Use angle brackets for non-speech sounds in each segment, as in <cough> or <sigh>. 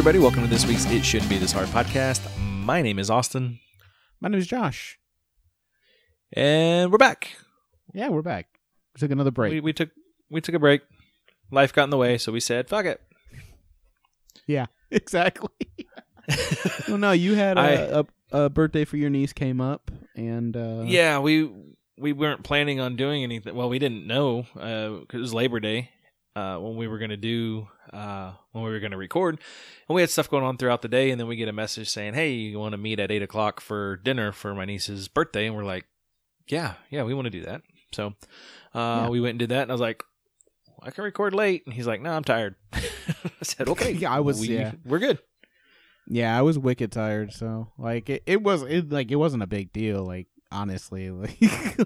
everybody. Welcome to this week's It Shouldn't Be This Hard podcast. My name is Austin, My name is Josh. and we're back. Yeah, we're back. We took another break. We, we took we took a break. Life got in the way, so we said, "Fuck it." yeah, <laughs> exactly. <laughs> well, no, you had a, I- a, a birthday for your niece came up, and uh, Yeah, we we weren't planning on doing anything. Well, we didn't know because it was Labor Day uh, when we were going to do uh, when we were going to record, and we had stuff going on throughout the day. And then we get a message saying, "Hey, you want to meet at eight o'clock for dinner for my niece's birthday?" And we're like, "Yeah, yeah, we want to do that." So uh, Yeah. we went and did that, and I was like. I can record late, and he's like, "No, I'm tired." <laughs> I said, "Okay, Yeah, I was- We, yeah. we're good." yeah, I was wicked tired. So like it, it was it like it wasn't a big deal. Like honestly, <laughs> like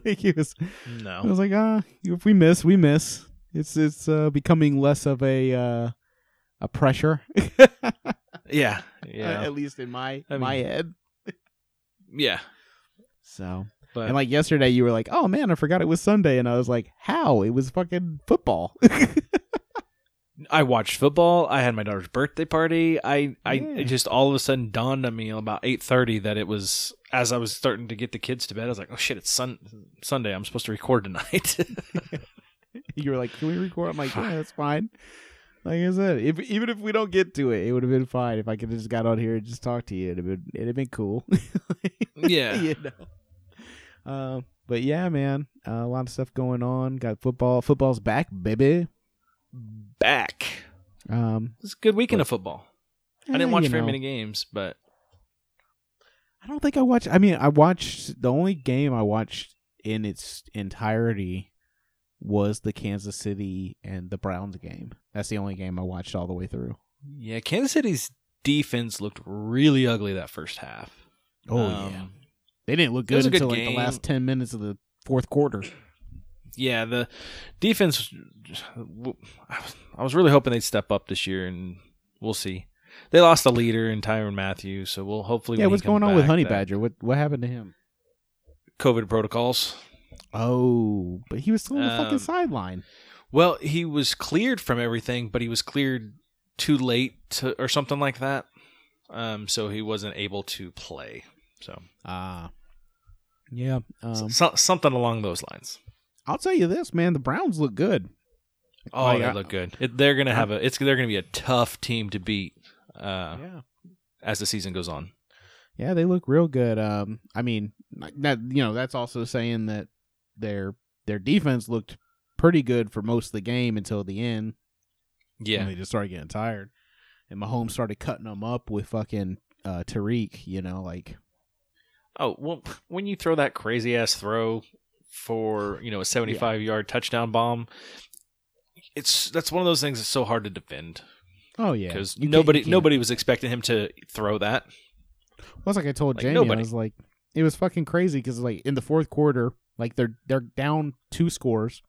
like it was. No I was like, ah, if we miss, we miss. It's it's uh, becoming less of a uh, a pressure. <laughs> yeah, <laughs> yeah, at least in my I my mean- head. <laughs> yeah. So But and like yesterday, you were like, "Oh man, I forgot it was Sunday," and I was like, "How? It was fucking football." I watched football. I had my daughter's birthday party. I, I Yeah. it just all of a sudden dawned on me about eight thirty that it was as I was starting to get the kids to bed. I was like, oh shit, it's sun Sunday. I'm supposed to record tonight. You were like, "Can we record?" I'm like, "Yeah, that's fine." Like I said, if even if we don't get to it, it would have been fine. If I could have just got on here and just talked to you, it'd have been it'd have been cool. <laughs> yeah, you know. Um, but yeah, man, uh, a lot of stuff going on. Got football. Football's back, baby. back. Um, It's a good weekend of football. I didn't watch very know. many games, but I don't think I watched. I mean, I watched the only game I watched in its entirety was the Kansas City and the Browns game. That's the only game I watched all the way through. yeah, Kansas City's defense looked really ugly that first half. Oh Um, yeah, they didn't look good a good until like the last ten minutes of the fourth quarter. yeah, the defense. I was- I was really hoping they'd step up this year, and we'll see. They lost a leader in Tyrann Mathieu, so we'll hopefully. yeah, what's going on with back, Honey that Badger? What what happened to him? COVID protocols. Oh, but he was still on the fucking Um, sideline. Well, he was cleared from everything, but he was cleared too late to, or something like that. Um, so he wasn't able to play. So, Ah, yeah. Um, so something along those lines. I'll tell you this, man. The Browns look good. Oh, Like, they I- look good. It, they're gonna have a. It's they're gonna be a tough team to beat uh, yeah. as the season goes on. Yeah, they look real good. Um, I mean, that you know, that's also saying that their their defense looked pretty good for most of the game until the end. Yeah, they just started getting tired, and Mahomes started cutting them up with fucking uh, Tyreek. You know, like Oh well, when you throw that crazy ass throw for you know a seventy-five yard touchdown bomb, it's that's one of those things that's so hard to defend oh yeah, because nobody can't. nobody was expecting him to throw that. Well, it's like I told like, Jamie, nobody. I was like, it was fucking crazy because like in the fourth quarter, like they're they're down two scores,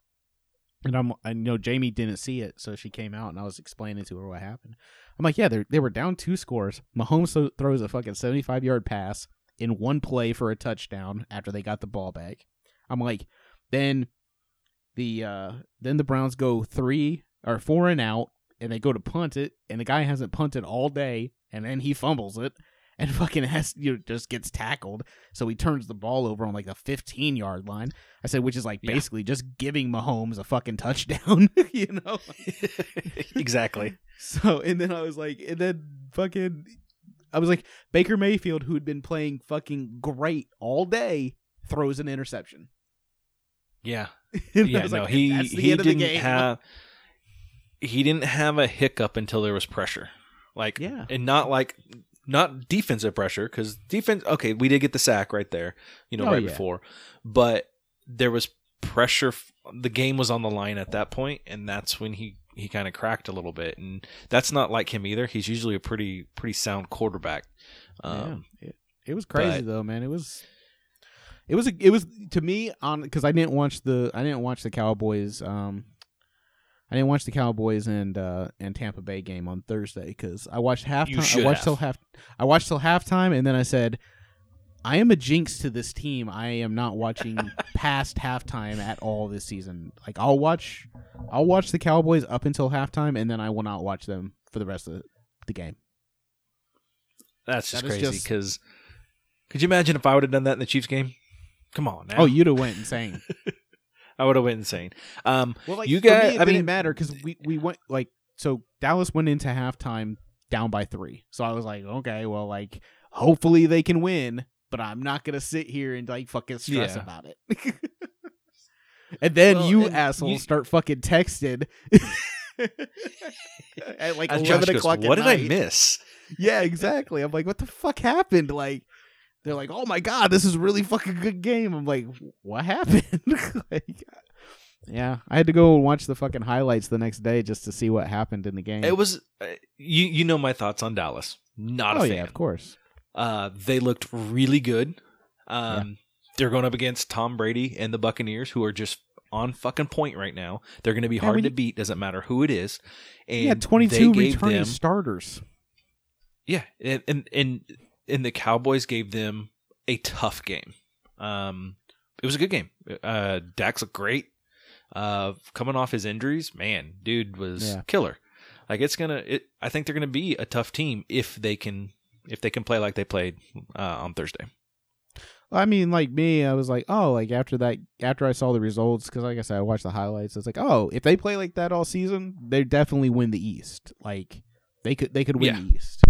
and I'm I know Jamie didn't see it, so she came out and I was explaining to her what happened. I'm like, yeah, they they were down two scores. Mahomes throws a fucking 75 yard pass in one play for a touchdown after they got the ball back. I'm like, then the uh then the Browns go three or four and out, and they go to punt it, and the guy hasn't punted all day, and then he fumbles it and <laughs> fucking has you know, just gets tackled. So he turns the ball over on like the 15 yard line. I said, which is like Yeah. basically just giving Mahomes a fucking touchdown, <laughs> you know? <laughs> exactly. So and then I was like, and then fucking, I was like, Baker Mayfield, who had been playing fucking great all day, throws an interception. Yeah. Yeah. No, like, he he end of the didn't have he didn't have a hiccup until there was pressure. Like Yeah. and not like not defensive pressure because defense. Okay, we did get the sack right there, you know, Oh, right yeah. before, but there was pressure. f- The game was on the line at that point, and that's when he he kind of cracked a little bit. And that's not like him either. He's usually a pretty pretty sound quarterback. Um, yeah. It, it was crazy but- though, man. It was it was a, it was to me on because I didn't watch the I didn't watch the Cowboys um I didn't watch the Cowboys and uh and Tampa Bay game on Thursday because I watched halftime. I watched have. till half. I watched till halftime, and then I said, "I am a jinx to this team. I am not watching <laughs> past halftime at all this season. Like I'll watch, I'll watch the Cowboys up until halftime, and then I will not watch them for the rest of the game. That's just That crazy. Because could you imagine if I would have done that in the Chiefs game? Come on, now. Oh, you'd have went insane. <laughs> I would have went insane. Um, Well, like You got- me, it I didn't mean- matter because we we went like so Dallas went into halftime down by three. So I was like, okay, well, like hopefully they can win, but I'm not gonna sit here and like fucking stress Yeah. about it. <laughs> and then Well, you and assholes you- start fucking texting <laughs> at like as eleven Josh goes, o'clock. at what did I miss? Yeah, exactly. I'm like, what the fuck happened? Like, they're like, oh my god, this is a really fucking good game. I'm like, what happened? <laughs> like, yeah, I had to go and watch the fucking highlights the next day just to see what happened in the game. It was uh, you. You know my thoughts on Dallas. Not a oh fan. yeah, of course. Uh, they looked really good. Um, They're going up against Tom Brady and the Buccaneers, who are just on fucking point right now. They're going to be hard when to you- beat. Doesn't matter who it is. And yeah, 22 they gave returning them, starters. Yeah, and, and and and the Cowboys gave them a tough game. Um, it was a good game. Uh, Dax looked great. Uh, coming off his injuries, man, dude was Yeah. killer. Like it's gonna. It, I think they're gonna be a tough team if they can if they can play like they played uh, on Thursday. I mean, like me, I was like, oh, like after that, after I saw the results, because like I said, I watched the highlights. It's like, oh, if they play like that all season, they definitely win the East. Like they could, they could win Yeah. the East,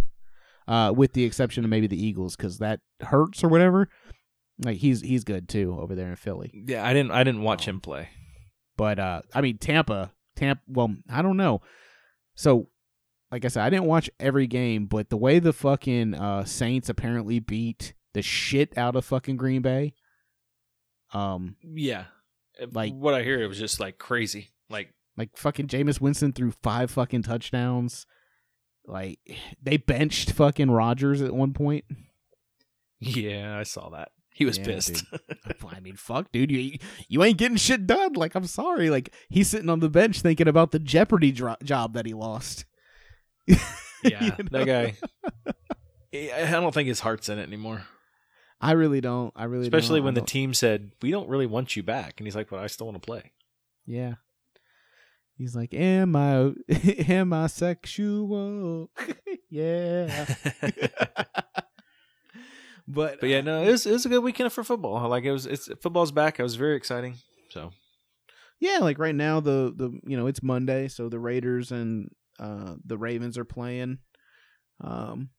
uh, with the exception of maybe the Eagles, because that hurts or whatever. Like he's he's good too over there in Philly. Yeah, I didn't. I didn't watch Oh. him play. But uh I mean Tampa, Tampa well, I don't know. So like I said, I didn't watch every game, but the way the fucking uh Saints apparently beat the shit out of fucking Green Bay. Um Yeah, Like- what I hear, it was just like crazy. Like like fucking Jameis Winston threw five fucking touchdowns. Like they benched fucking Rodgers at one point. yeah, I saw that. He was Yeah, pissed. <laughs> I mean, fuck, dude, you you ain't getting shit done. Like, I'm sorry. Like, he's sitting on the bench thinking about the Jeopardy dro- job that he lost. <laughs> yeah, You that guy. I don't think his heart's in it anymore. I really don't. I really, Especially don't. I when the don't- team said, "We don't really want you back," and he's like, "But I still want to play." yeah. He's like, am I, <laughs> am I sexual? <laughs> yeah. <laughs> but, But yeah, uh, no, it was it was a good weekend for football. Like it was, it's football's back. It was very exciting. So yeah, like right now the the you know it's Monday, so the Raiders and uh the Ravens are playing, um,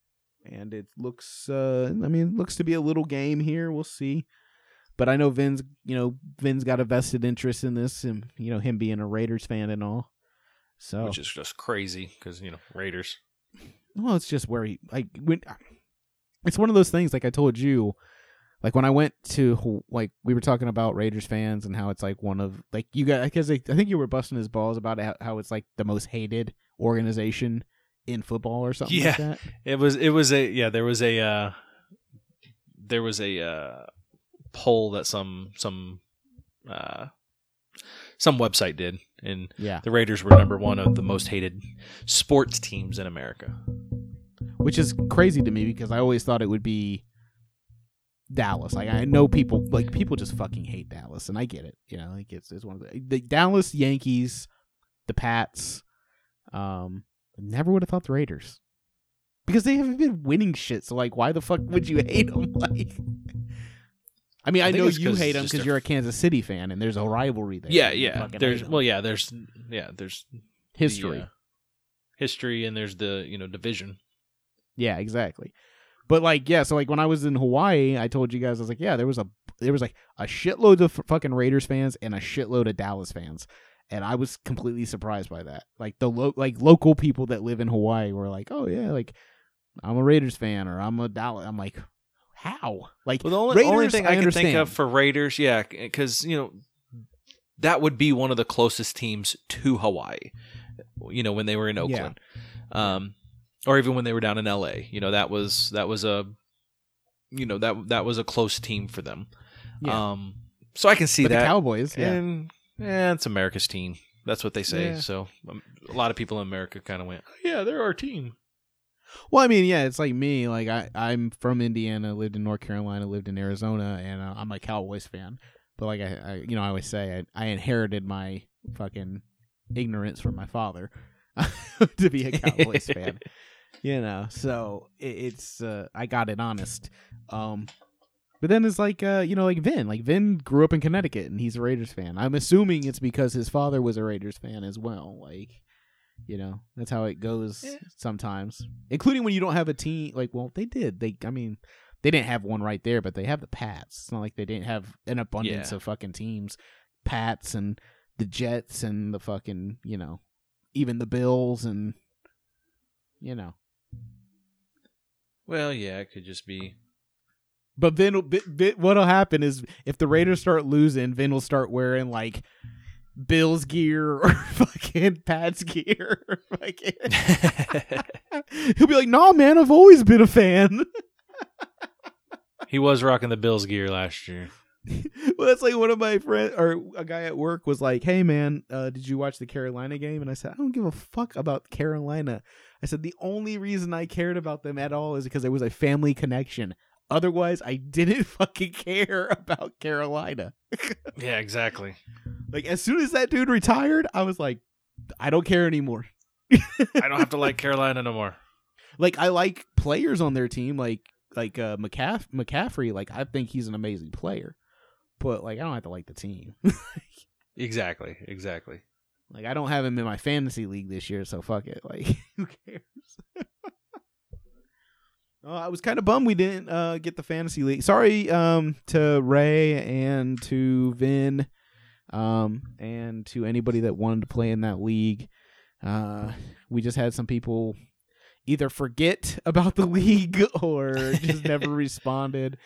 and it looks uh I mean it looks to be a little game here. We'll see, but I know Vin's you know Vin's got a vested interest in this, and you know him being a Raiders fan and all. So which is just crazy because you know Raiders. well, it's just where he like when it's one of those things. Like I told you, like when I went to like we were talking about Raiders fans and how it's like one of like you got because I think you were busting his balls about how, it's like the most hated organization in football or something like Yeah. that. It was it was a yeah there was a uh, there was a uh, poll that some some uh, some website did and Yeah, the Raiders were number one of the most hated sports teams in America. which is crazy to me because I always thought it would be Dallas. Like I know people like people just fucking hate Dallas, and I get it. You know, like it's it's one of the the Dallas Yankees, the Pats. Um, never would have thought the Raiders because they haven't been winning shit. So like, why the fuck would you hate them? <laughs> Like, I mean, I, I know you hate them because you're a Kansas City fan, and there's a rivalry there. Yeah, yeah. There's well, yeah. There's yeah. There's the, history. uh, history, and there's the you know division. Yeah, exactly. But like, yeah, so like when I was in Hawaii, I told you guys I was like, yeah, there was a there was like a shitload of fucking Raiders fans and a shitload of Dallas fans, and I was completely surprised by that. Like the lo- like local people that live in Hawaii were like, oh yeah, like I'm a Raiders fan or I'm a Dallas. I'm like, how? Like Well, the only, only Raiders, thing I I, can think of for Raiders, yeah, because you know that would be one of the closest teams to Hawaii. You know when they were in Oakland, um, or even when they were down in L.A. You know that was that was a you know that that was a close team for them. Yeah. Um, so I can see but the that. Cowboys, yeah, And eh, it's America's team. That's what they say. Yeah. So um, a lot of people in America kind of went, "Yeah, they're our team." Well, I mean, yeah, it's like me. Like I, I'm from Indiana, lived in North Carolina, lived in Arizona, and uh, I'm a Cowboys fan. But like I, I, you know, I always say I, I inherited my fucking ignorance from my father <laughs> to be a Cowboys fan. <laughs> you know, so it, it's uh, I got it honest. Um, but then it's like uh, you know, like Vin. Like Vin grew up in Connecticut and he's a Raiders fan. I'm assuming it's because his father was a Raiders fan as well. Like, you know, that's how it goes Yeah. sometimes. Including when you don't have a team. Like, well, they did. They, I mean, they didn't have one right there, but they have the Pats. It's not like they didn't have an abundance Yeah. of fucking teams. Pats and the Jets and the fucking, you know, even the Bills and, you know. Well, yeah, it could just be. But Vin, will- Vin, Vin- what'll happen is if the Raiders start losing, Vin will start wearing like Bills gear or <laughs> fucking Pats gear. <laughs> fucking- <laughs> He'll be like, "Nah, man, I've always been a fan." he was rocking the Bills gear last year. well, that's like one of my friends or a guy at work was like, "Hey, man, uh, did you watch the Carolina game?" And I said, "I don't give a fuck about Carolina." I said the only reason I cared about them at all is because there was a family connection. Otherwise, I didn't fucking care about Carolina. Yeah, exactly. Like as soon as that dude retired, I was like, I don't care anymore. I don't have to like Carolina no more. <laughs> Like I like players on their team, like like uh, McCaff- McCaffrey. Like I think he's an amazing player, but like I don't have to like the team. <laughs> Exactly, exactly. like I don't have him in my fantasy league this year, so fuck it. <laughs> Like who cares? Uh, I was kind of bummed we didn't uh, get the fantasy league. Sorry um, to Ray and to Vin um, and to anybody that wanted to play in that league. Uh, we just had some people either forget <laughs> about the league <laughs> or just never <laughs> responded.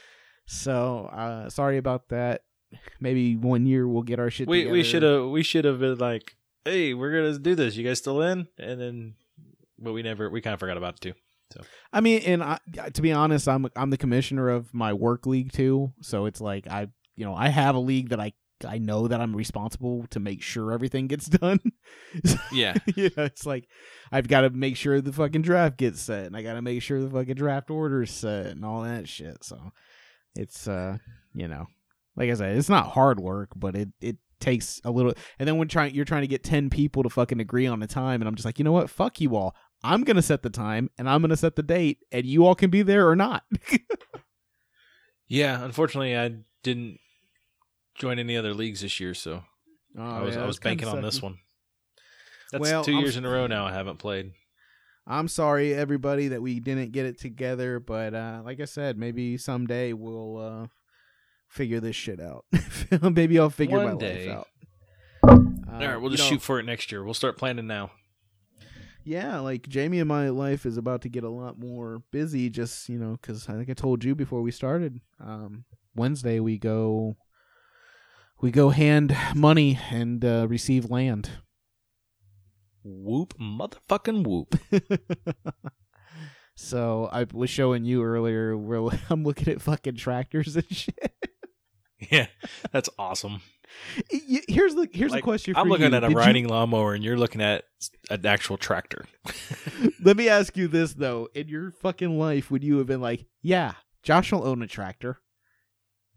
So uh, sorry about that. Maybe one year we'll get our shit. We we should have we should have been like, hey, we're gonna do this. You guys still in? And then, but we never. We kind of forgot about it too. So I mean, and I, to be honest, I'm I'm the commissioner of my work league too, so it's like I, you know, I have a league that I I know that I'm responsible to make sure everything gets <laughs> done. Yeah. <laughs> you know, it's like I've got to make sure the fucking draft gets set, and I got to make sure the fucking draft order's set, and all that shit. So it's uh, you know, like I said, it's not hard work, but it it takes a little. And then when trying, you're trying to get ten people to fucking agree on a time, and I'm just like, you know what, fuck you all. I'm gonna set the time, and I'm gonna set the date, and you all can be there or not. <laughs> Yeah. Unfortunately, I didn't join any other leagues this year, so Oh, I was I was banking on this one. That's Well, 2 I'm years in a row now. I haven't played. I'm sorry, everybody, that we didn't get it together, but uh, like I said, maybe someday we'll uh, figure this shit out. <laughs> maybe I'll figure One my day. life out. Uh, All right, we'll you just know, shoot for it next year. We'll start planning now. Yeah, like Jamie and my life is about to get a lot more busy. Just you know, because I think I told you before we started. Um, Wednesday we go, we go hand money and uh, receive land. Whoop, motherfucking whoop. <laughs> so I was showing you earlier where <laughs> I'm looking at fucking tractors and <laughs> shit. yeah, that's awesome. Here's the here's Like, a question. For I'm looking you. at a Did you- riding lawnmower, and you're looking at an actual tractor. Let me ask you this though: In your fucking life, would you have been like, "Yeah, Josh will own a tractor"?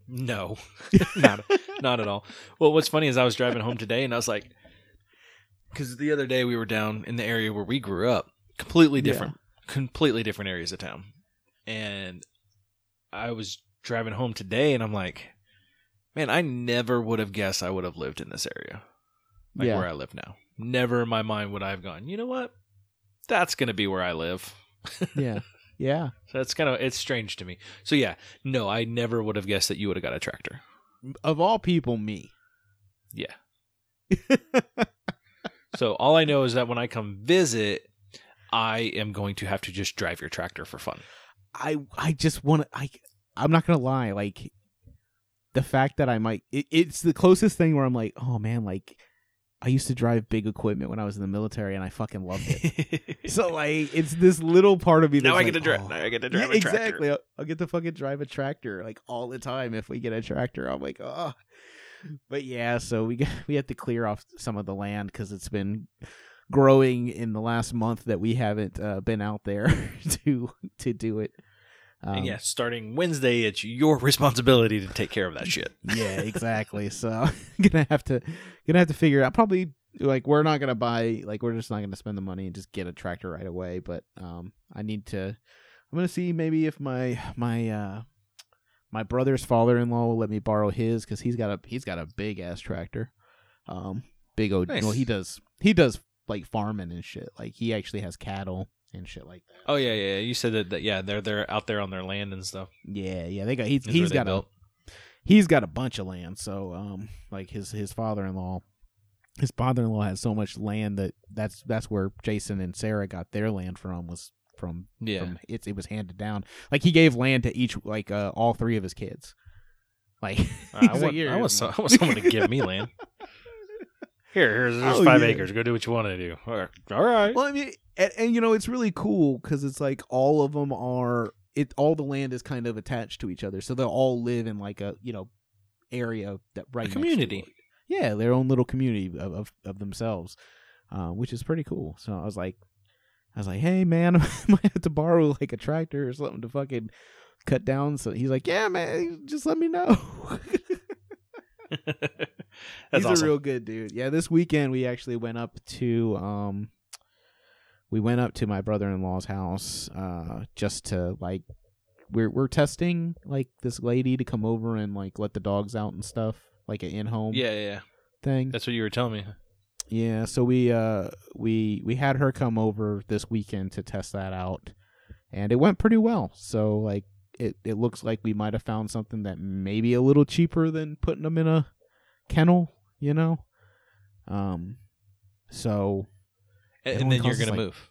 No, <laughs> not not at all. Well, what's funny is I was driving home today, and I was like, because the other day we were down in the area where we grew up, completely Yeah. different, completely different areas of town, and I was driving home today, and I'm like, man, I never would have guessed I would have lived in this area, like Yeah. where I live now. Never in my mind would I have gone. You know what? That's gonna be where I live. yeah, <laughs> yeah. So it's kind of it's strange to me. So yeah, no, I never would have guessed that you would have got a tractor. Of all people, me. Yeah. <laughs> So all I know is that when I come visit, I am going to have to just drive your tractor for fun. I I just want to. I I'm not gonna lie. Like the fact that I might. It, it's the closest thing where I'm like, oh man, like I used to drive big equipment when I was in the military, and I fucking loved it. so like, it's this little part of me. now I get like, to drive. oh. Now I get to Yeah, drive a tractor. exactly. I'll, I'll get to fucking drive a tractor like all the time if we get a tractor. I'm like, oh. But yeah, so we got, <laughs> we have to clear off some of the land because it's been growing in the last month that we haven't uh, been out there <laughs> to to do it. Um, and yeah, starting Wednesday, it's your <laughs> responsibility to take care of that shit. <laughs> yeah, exactly. So <laughs> gonna have to gonna have to figure out. Probably like we're not gonna buy like we're just not gonna spend the money and just get a tractor right away. But um, I need to. I'm gonna see maybe if my my uh my brother's father-in-law will let me borrow his because he's got a he's got a big ass tractor. Um, big old. Nice. Well, he does he does like farming and shit. Like he actually has cattle and shit like that. Oh yeah, yeah. You said that, that yeah, they're they're out there on their land and stuff. Yeah, yeah. They got he's he's got a he's got a bunch of land. So um, like his his father in law, his father in law has so much land that that's that's where Jason and Sarah got their land from was from Yeah. from it's it was handed down. Like he gave land to each like uh all three of his kids. Like <laughs> he's I want, "Here, I, want mine." I want someone to give me <laughs> land. Here, here's, here's Oh, five yeah. acres. Go do what you want to do. All right. Well, I mean, and, and you know, it's really cool because it's like all of them are it. All the land is kind of attached to each other, so they'll all live in like a you know area that right next to community. Yeah, their own little community of of, of themselves, uh, which is pretty cool. So I was like, I was like, hey man, <laughs> I might have to borrow like a tractor or something to fucking cut down. So he's like, yeah man, just let me know. <laughs> <laughs> That's He's awesome. a real good dude. Yeah, this weekend we actually went up to um we went up to my brother-in-law's house uh just to like we're we're testing like this lady to come over and like let the dogs out and stuff, like an in-home yeah, yeah, yeah. thing. That's what you were telling me. Yeah, so we uh we we had her come over this weekend to test that out and it went pretty well. So like it it looks like we might have found something that may be a little cheaper than putting them in a kennel, you know. Um so And, and then you're gonna like- move.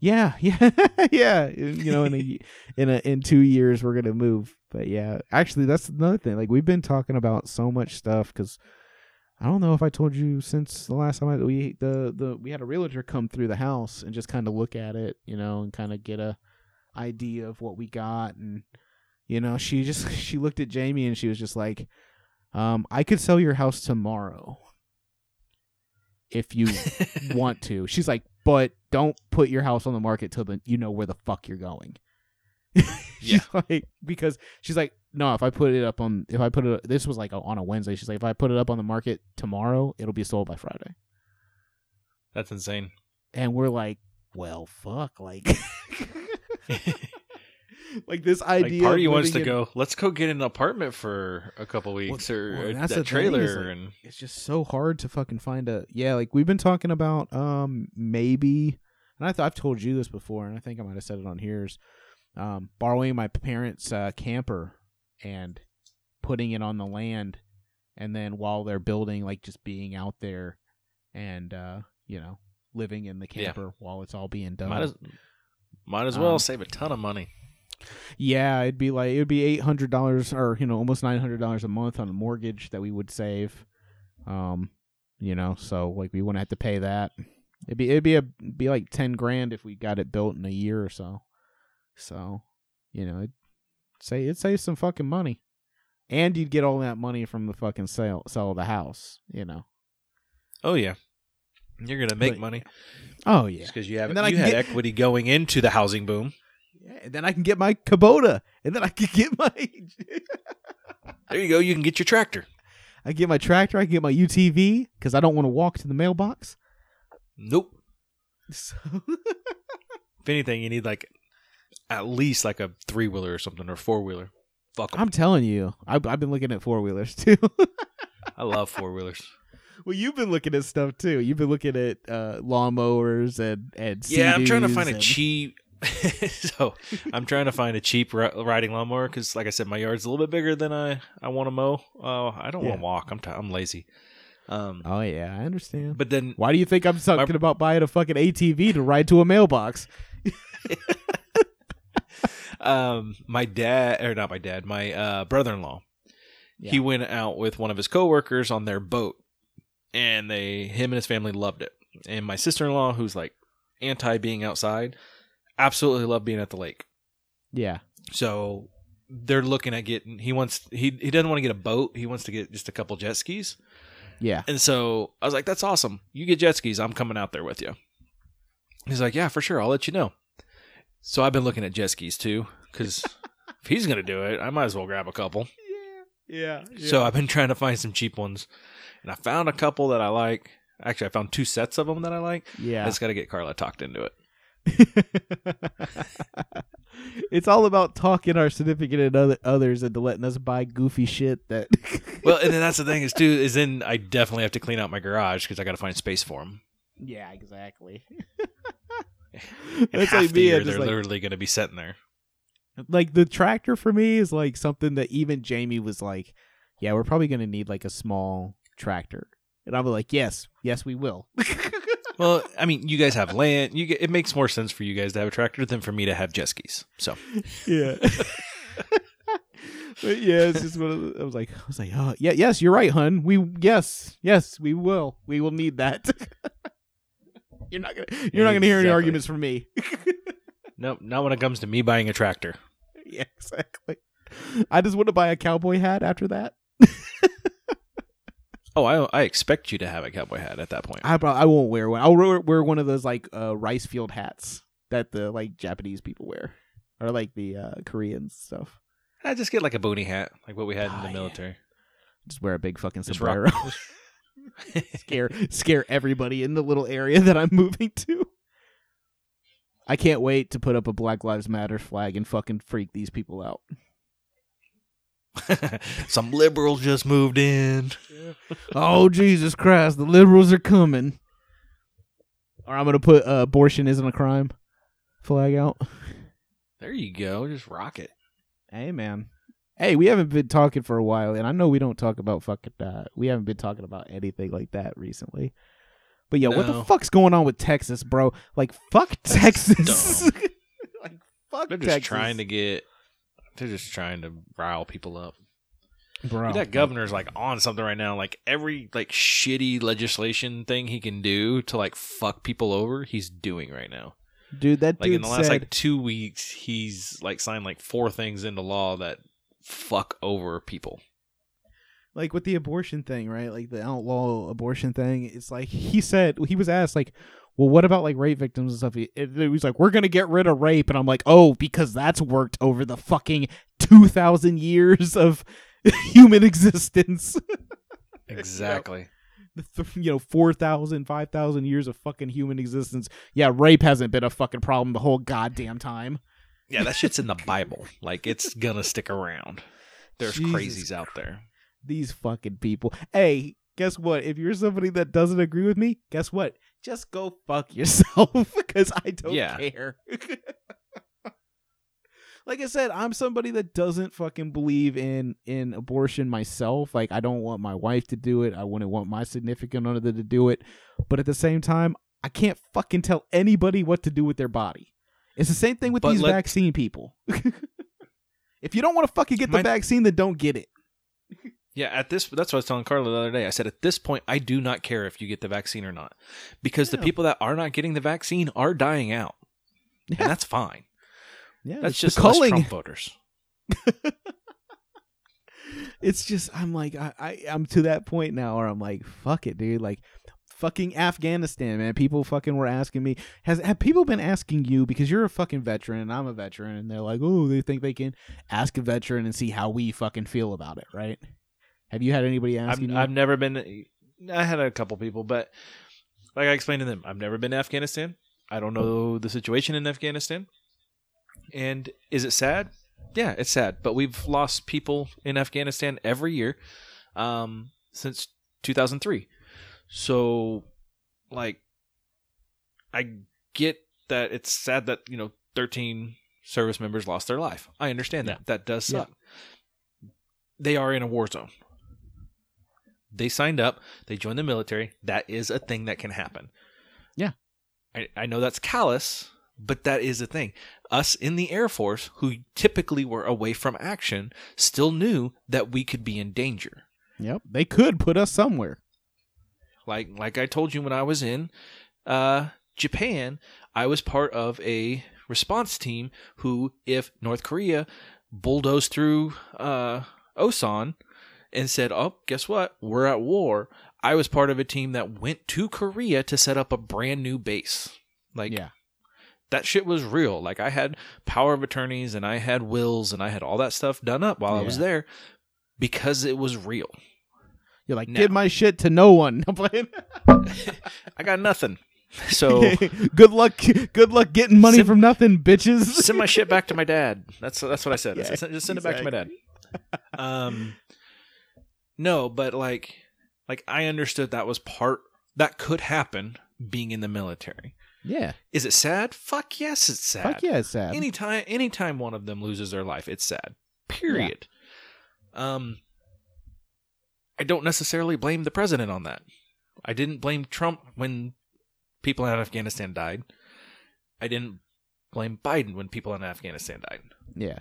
yeah, <laughs> yeah, yeah, you know in a in a in 2 years we're going to move. But yeah, actually that's another thing. Like we've been talking about so much stuff cuz I don't know if I told you since the last time I, we the the we had a realtor come through the house and just kind of look at it, you know, and kind of get a idea of what we got and you know, she just <laughs> she looked at Jamie and she was just like um I could sell your house tomorrow if you <laughs> want to. She's like, "But don't put your house on the market till the, you know where the fuck you're going." <laughs> she's like because she's like, "No, if I put it up on if I put it this was like on a Wednesday. She's like, "If I put it up on the market tomorrow, it'll be sold by Friday." That's insane. And we're like, "Well, fuck, like <laughs> like this Like idea party wants to in- go. Let's go get an apartment for a couple weeks or, well, that's that the thing, is, trailer like, and it's just so hard to fucking find a yeah like we've been talking about um maybe and I th- I've told you this before and I think I might have said it on here's um borrowing my parents uh camper and putting it on the land and then while they're building like just being out there and uh you know living in the Yeah. camper while it's all being done might as might as well Um, save a ton of money. yeah, it'd be like it would be eight hundred dollars or you know almost nine hundred dollars a month on a mortgage that we would save. Um, you know, so like we wouldn't have to pay that. It'd be it'd be a be like ten grand if we got it built in a year or so. So, you know, it'd say it saves some fucking money, and you'd get all that money from the fucking sale sell of the house. You know. Oh yeah, you're gonna make But- money Oh yeah. just because you have And then I you can had get- equity going into the housing boom. yeah. And then I can get my Kubota, and then I can get my <laughs> There you go. You can get your tractor. I get my tractor, I can get my UTV because I don't want to walk to the mailbox. Nope. So <laughs> If anything, you need like at least like a three wheeler or something or four wheeler. Fuck 'em. I'm telling you, I've, I've been looking at four wheelers too. <laughs> I love four wheelers. Well, you've been looking at stuff too. You've been looking at uh, lawnmowers and and Yeah, I'm trying to find a cheap. <laughs> so I'm trying to find a cheap ri- riding lawnmower because, like I said, my yard's a little bit bigger than I I want to mow. Oh, I don't want to walk. I'm t- I'm lazy. Um, Oh yeah, I understand. but then Why do you think I'm talking about buying a fucking ATV to ride to a mailbox? <laughs> um, my dad or not my dad, my uh, brother-in-law, he went out with one of his coworkers on their boat, and they him and his family loved it. And my sister-in-law, who's like anti being outside, absolutely loved being at the lake. Yeah, So they're looking at getting. He wants. He he doesn't want to get a boat. He wants to get just a couple jet skis. yeah. And so I was like, "That's awesome. You get jet skis. I'm coming out there with you." He's like, "Yeah, for sure. I'll let you know." So I've been looking at jet skis too, because <laughs> if he's gonna do it, I might as well grab a couple. Yeah, Yeah. So I've been trying to find some cheap ones, and I found a couple that I like. Actually, I found two sets of them that I like. Yeah, I just got to get Carla talked into it. <laughs> it's all about talking our significant and other, others into letting us buy goofy shit that. <laughs> Well, and then that's the thing is too is then I definitely have to clean out my garage because I got to find space for them. yeah, exactly. <laughs> And That's half like the me. year, they're like, literally going to be sitting there. like the tractor for me is like something that even Jamie was like, "Yeah, we're probably gonna need like a small tractor," and I'm like, "Yes, yes, we will." <laughs> Well, I mean, you guys have land. You get, it makes more sense for you guys to have a tractor than for me to have jet skis. So yeah. <laughs> <laughs> but yeah, it's just one of the, I was like, I was like, oh yeah, yes, you're right, hun. We yes, yes, we will. We will need that. you're not gonna you're not gonna hear any arguments from me. no, not when it comes to me buying a tractor. yeah, exactly. I just want to buy a cowboy hat after that. Oh, I I expect you to have a cowboy hat at that point. I prob- I won't wear one. I'll wear, wear one of those like uh, rice field hats that the like Japanese people wear, or like the uh, Koreans stuff. I just get like a boonie hat, like what we had in Oh, the yeah. military. Just wear a big fucking Just sombrero. <laughs> <laughs> scare scare everybody in the little area that I'm moving to. I can't wait to put up a Black Lives Matter flag and fucking freak these people out. <laughs> Some liberals just moved in. oh Jesus Christ, the liberals are coming. Or I'm gonna put uh, abortion isn't a crime flag out. There you go. Just rock it. Hey man. Hey, we haven't been talking for a while, and I know we don't talk about fucking uh we haven't been talking about anything like that recently. But yo, what the fuck's going on with Texas, bro? Like fuck Texas. <laughs> like fuck They're just Texas. trying to get. They're just trying to rile people up. bro. that governor's like on something right now. Like every like shitty legislation thing he can do to like fuck people over, he's doing right now. Dude, that Like dude in the last said like two weeks, he's like signed like four things into law that fuck over people. like with the abortion thing, right? Like the outlaw abortion thing. It's like he said he was asked like, "Well, what about like rape victims and stuff?" He, was like, "We're gonna get rid of rape," and I'm like, "Oh, because that's worked over the fucking two thousand years of <laughs> human existence." <laughs> Exactly. The th- you know, 4,000, 5,000 years of fucking human existence. Yeah, rape hasn't been a fucking problem the whole goddamn time. Yeah, that shit's in the Bible. Like it's gonna stick around. There's Jesus crazies out there. These fucking people. Hey, guess what? If you're somebody that doesn't agree with me, guess what? Just go fuck yourself <laughs> because I don't Yeah. care. like I said, I'm somebody that doesn't fucking believe in in abortion myself. Like I don't want my wife to do it. I wouldn't want my significant other to do it. But at the same time, I can't fucking tell anybody what to do with their body. It's the same thing with But these let- vaccine people. <laughs> if you don't want to fucking get the vaccine, then don't get it. Yeah, at this that's what I was telling Carla the other day. I said at this point I do not care if you get the vaccine or not. Because the people that are not getting the vaccine are dying out. Yeah. And that's fine. Yeah, That's just less. Trump voters. <laughs> it's just I'm like I, I I'm to that point now where I'm like fuck it, dude. Like fucking Afghanistan, man. People fucking were asking me has have people been asking you because you're a fucking veteran and I'm a veteran and they're like oh they think they can ask a veteran and see how we fucking feel about it, right? Have you had anybody I've, asking you? I've never been I had a couple people, but like I explained to them, I've never been to Afghanistan. I don't know the situation in Afghanistan. And is it sad? Yeah, it's sad. But we've lost people in Afghanistan every year um, since 2003. So, like, I get that it's sad that, you know, 13 service members lost their life. I understand that. That does Yeah. suck. They are in a war zone. They signed up, they joined the military. That is a thing that can happen. Yeah. I, I know that's callous, but that is a thing. Us in the Air Force, who typically were away from action, still knew that we could be in danger. Yep, they could put us somewhere. Like like I told you when I was in uh, Japan, I was part of a response team who, if North Korea bulldozed through uh, Osan and said, "Oh, guess what? We're at war," I was part of a team that went to Korea to set up a brand new base. Like yeah, that shit was real. Like I had power of attorneys and I had wills and I had all that stuff done up while I was there because it was real. You're like, give my shit to no one. <laughs> I'm playing. <laughs> I got nothing. So <laughs> good luck. Good luck getting money Sim- from nothing, bitches. send my shit back to my dad. That's that's what I said. I said, just send it back to my dad. Um, no, but like, like I understood that was part that could happen being in the military. yeah. Is it sad? Fuck yes, it's sad. Fuck yeah, it's sad. Anytime, anytime one of them loses their life, it's sad. Period. Um, I don't necessarily blame the president on that. I didn't blame Trump when people in Afghanistan died. I didn't blame Biden when people in Afghanistan died. Yeah.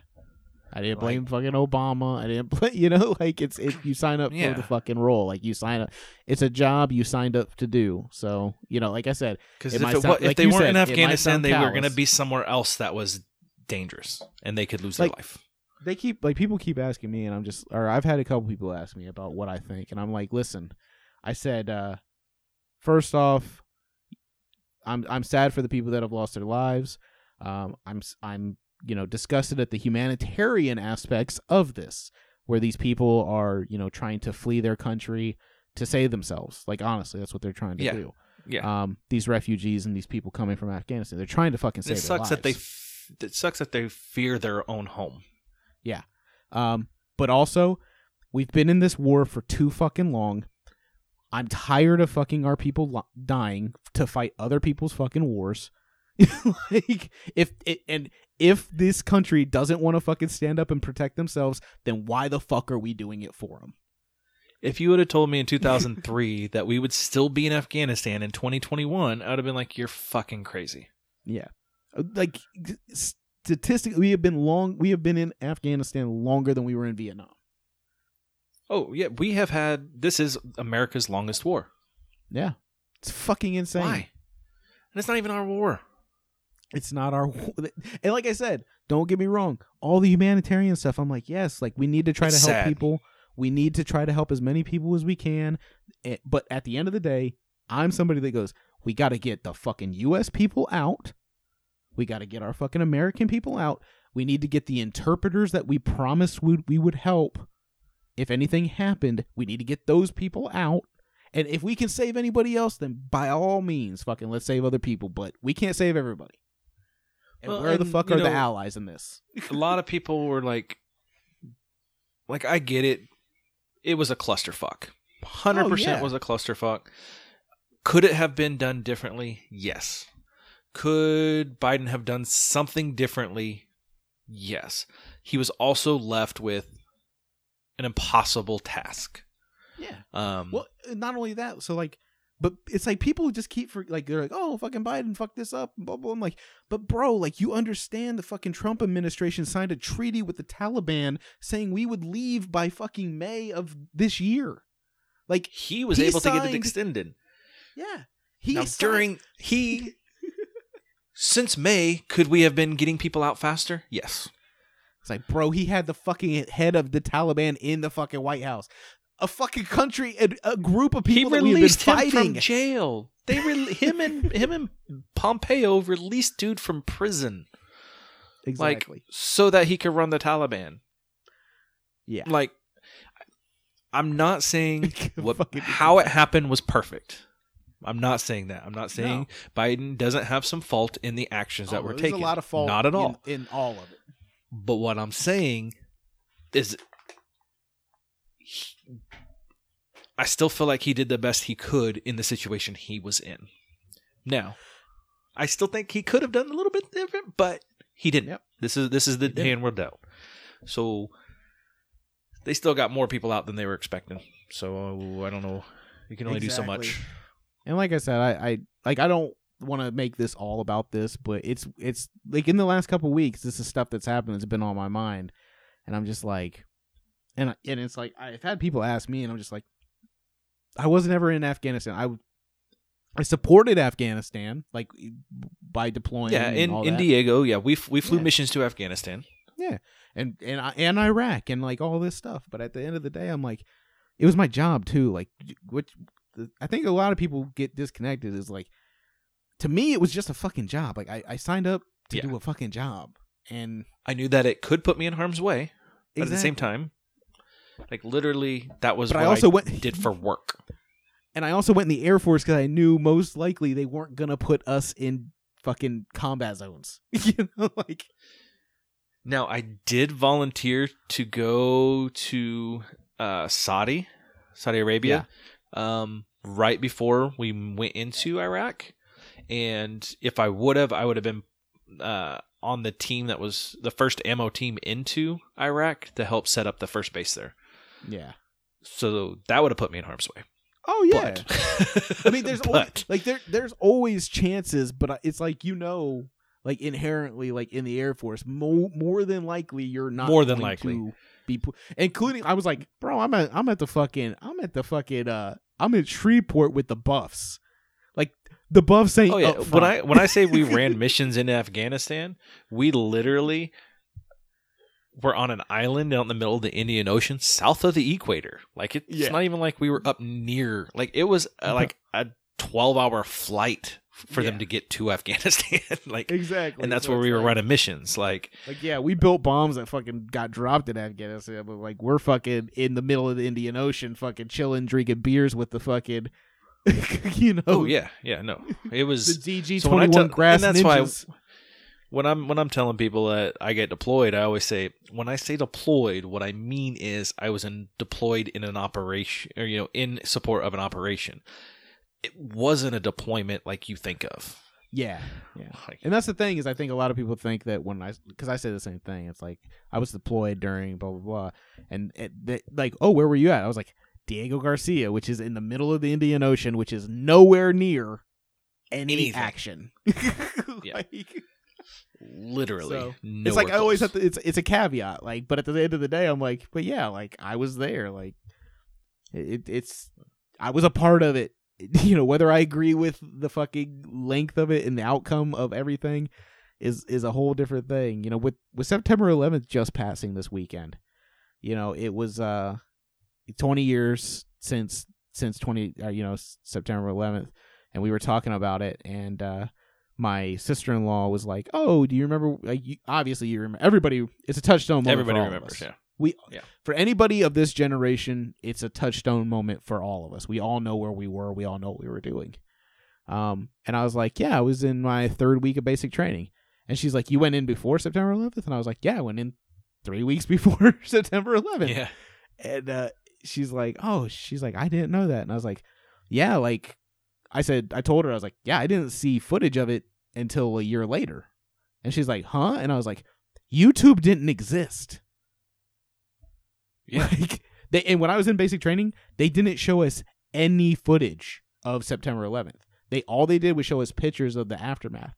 I didn't blame fucking Obama. I didn't <laughs> blame, you know, like it's it. You sign up Yeah. for the fucking role. Like you sign up. It's a job you signed up to do. So you know, like I said, Because if, sound- if they weren't said, in Afghanistan, they were going to be somewhere else that was dangerous, and they could lose Like- their life. they keep like people keep asking me, and I'm just, or I've had a couple people ask me about what I think, and I'm like, listen, I said, uh first off, I'm I'm sad for the people that have lost their lives. Um, I'm I'm you know disgusted at the humanitarian aspects of this, where these people are you know trying to flee their country to save themselves. Like honestly, that's what they're trying to Yeah. do. Yeah, Um, these refugees and these people coming from Afghanistan, they're trying to fucking save it sucks that they. F- it sucks that they fear their own home. Yeah. Um, but also, we've been in this war for too fucking long. I'm tired of fucking our people li- dying to fight other people's fucking wars. <laughs> like if it, and if this country doesn't want to fucking stand up and protect themselves, then why the fuck are we doing it for them? If you would have told me in 2003 <laughs> that we would still be in Afghanistan in 2021, I would have been like, "You're fucking crazy." Yeah, Uh, like statistically, we have been long. We have been in Afghanistan longer than we were in Vietnam. Oh yeah, we have had. This is America's longest war. Yeah, it's fucking insane. Why? And it's not even our war. It's not our and like i said don't get me wrong all the humanitarian stuff i'm like yes like we need to try It's to help sad. people we need to try to help as many people as we can Eh, but at the end of the day i'm somebody that goes we got to get the fucking us people out we got to get our fucking american people out we need to get the interpreters that we promised we, we would help if anything happened we need to get those people out and if we can save anybody else, then by all means, fucking let's save other people. But we can't save everybody. And Well, where the fuck are the allies in this? a lot of people were like, like I get it. It was a clusterfuck. Hundred Oh, percent yeah. was a clusterfuck. Could it have been done differently? Yes. Could Biden have done something differently? Yes. He was also left with an impossible task. Yeah. Um, Well, not only that, so like, but it's like people just keep for like they're like, oh, fucking Biden fucked this up, blah blah. I'm like, but bro, like you understand the fucking Trump administration signed a treaty with the Taliban saying we would leave by fucking May of this year. Like, he was he able to get it extended. yeah, he now signed- during he <laughs> since May, could we have been getting people out faster? Yes. It's like, bro, he had the fucking head of the Taliban in the fucking White House. A fucking country, a, a group of He people that been released him fighting. from jail. They re- him and <laughs> him and Pompeo released dude from prison, exactly. like so that he could run the Taliban. yeah. Like, I'm not saying <laughs> what how it happened was perfect. I'm not saying that. I'm not saying Biden doesn't have some fault in the actions that Oh, were there's taken. a lot of fault. Not at in- all. in, all of it. But what I'm saying is, he- I still feel like he did the best he could in the situation he was in. Now, I still think he could have done a little bit different, but he didn't. Yep. This is this is the hand we're dealt. So they still got more people out than they were expecting. So uh, I don't know. You can only do so much. And like I said, I, I like I don't want to make this all about this, but it's it's like in the last couple weeks, this is stuff that's happened that's been on my mind, and I'm just like, and I- and it's like I've had people ask me, and I'm just like, I wasn't ever in Afghanistan. I I supported Afghanistan like by deploying. Yeah, in, in. Diego, yeah, we f- we flew Yeah. missions to Afghanistan. Yeah, and and and Iraq and like all this stuff. But at the end of the day, I'm like, it was my job too. Like, which I think a lot of people get disconnected is like, to me, it was just a fucking job. Like I, I signed up to Yeah. do a fucking job, and I knew that it could put me in harm's way, but at the same time, Like literally, that was But what I also went did for work. and I also went in the Air Force because I knew most likely they weren't gonna put us in fucking combat zones. <laughs> you know, like Now, I did volunteer to go to uh, Saudi, Saudi Arabia, um, right before we went into Iraq. And if I would have, I would have been uh, on the team that was the first ammo team into Iraq to help set up the first base there. Yeah. So that would have put me in harm's way. Oh yeah. But, <laughs> I mean, there's <laughs> always, like there there's always chances, but it's like you know, like inherently, like in the Air Force, more more than likely you're not More than likely. to be, pu- including. I was like, bro, I'm at I'm at the fucking I'm at the fucking uh I'm in Shreveport with the buffs, like the buffs ain't. oh yeah, when. I when I say we <laughs> ran missions in Afghanistan, we literally were on an island out in the middle of the Indian Ocean, south of the equator. Like it's Yeah. not even like we were up near. Like it was uh, like a twelve hour flight for them to get to <laughs> Afghanistan. <laughs> like, exactly, and that's So where we were like- running missions. Like, Like, yeah, we built bombs that fucking got dropped in Afghanistan, but like we're fucking in the middle of the Indian Ocean, fucking chilling, drinking beers with the fucking, <laughs> you know, oh yeah, yeah, no, it was the. DG So when I twenty one grass and that's why- ninjas. When I'm when I'm telling people that I get deployed, I always say when I say deployed, what I mean is I was in deployed in an operation or you know in support of an operation. It wasn't a deployment like you think of. Yeah, yeah. Like, And that's the thing is, I think a lot of people think that when I, because I say the same thing, it's like I was deployed during blah blah blah, and it, they, like, oh, where were you at? I was like Diego Garcia, which is in the middle of the Indian Ocean, which is nowhere near any Anything. action. <laughs> Yeah. Literally, So, nowhere it's like I always close. have to. It's it's a caveat, like, but at the end of the day, I'm like, but yeah, like I was there, like it, it's I was a part of it. <laughs> You know, whether I agree with the fucking length of it and the outcome of everything is is a whole different thing. You know, with with September 11th just passing this weekend, you know, it was uh 20 years since since 20 uh, you know September 11th, and we were talking about it, and uh my sister in law was like, "Oh, do you remember? Like, you, obviously, you remember. Everybody, it's a touchstone moment. Everybody for all of remembers, us. yeah. We, Yeah. for anybody of this generation, it's a touchstone moment for all of us. We all know where we were. We all know what we were doing. Um, and I was like, "Yeah, I was in my third week of basic training." And she's like, "You went in before September 11th?" And I was like, "Yeah, I went in three weeks <laughs> before <laughs> September 11th." Yeah, And uh, she's like, "Oh, she's like, I didn't know that." And I was like, "Yeah, like I said, I told her I was like, yeah, I didn't see footage of it until a year later." And she's like, "Huh?" And I was like, "YouTube didn't exist." Yeah. Like they and when I was in basic training, they didn't show us any footage of September 11th. They all they did was show us pictures of the aftermath.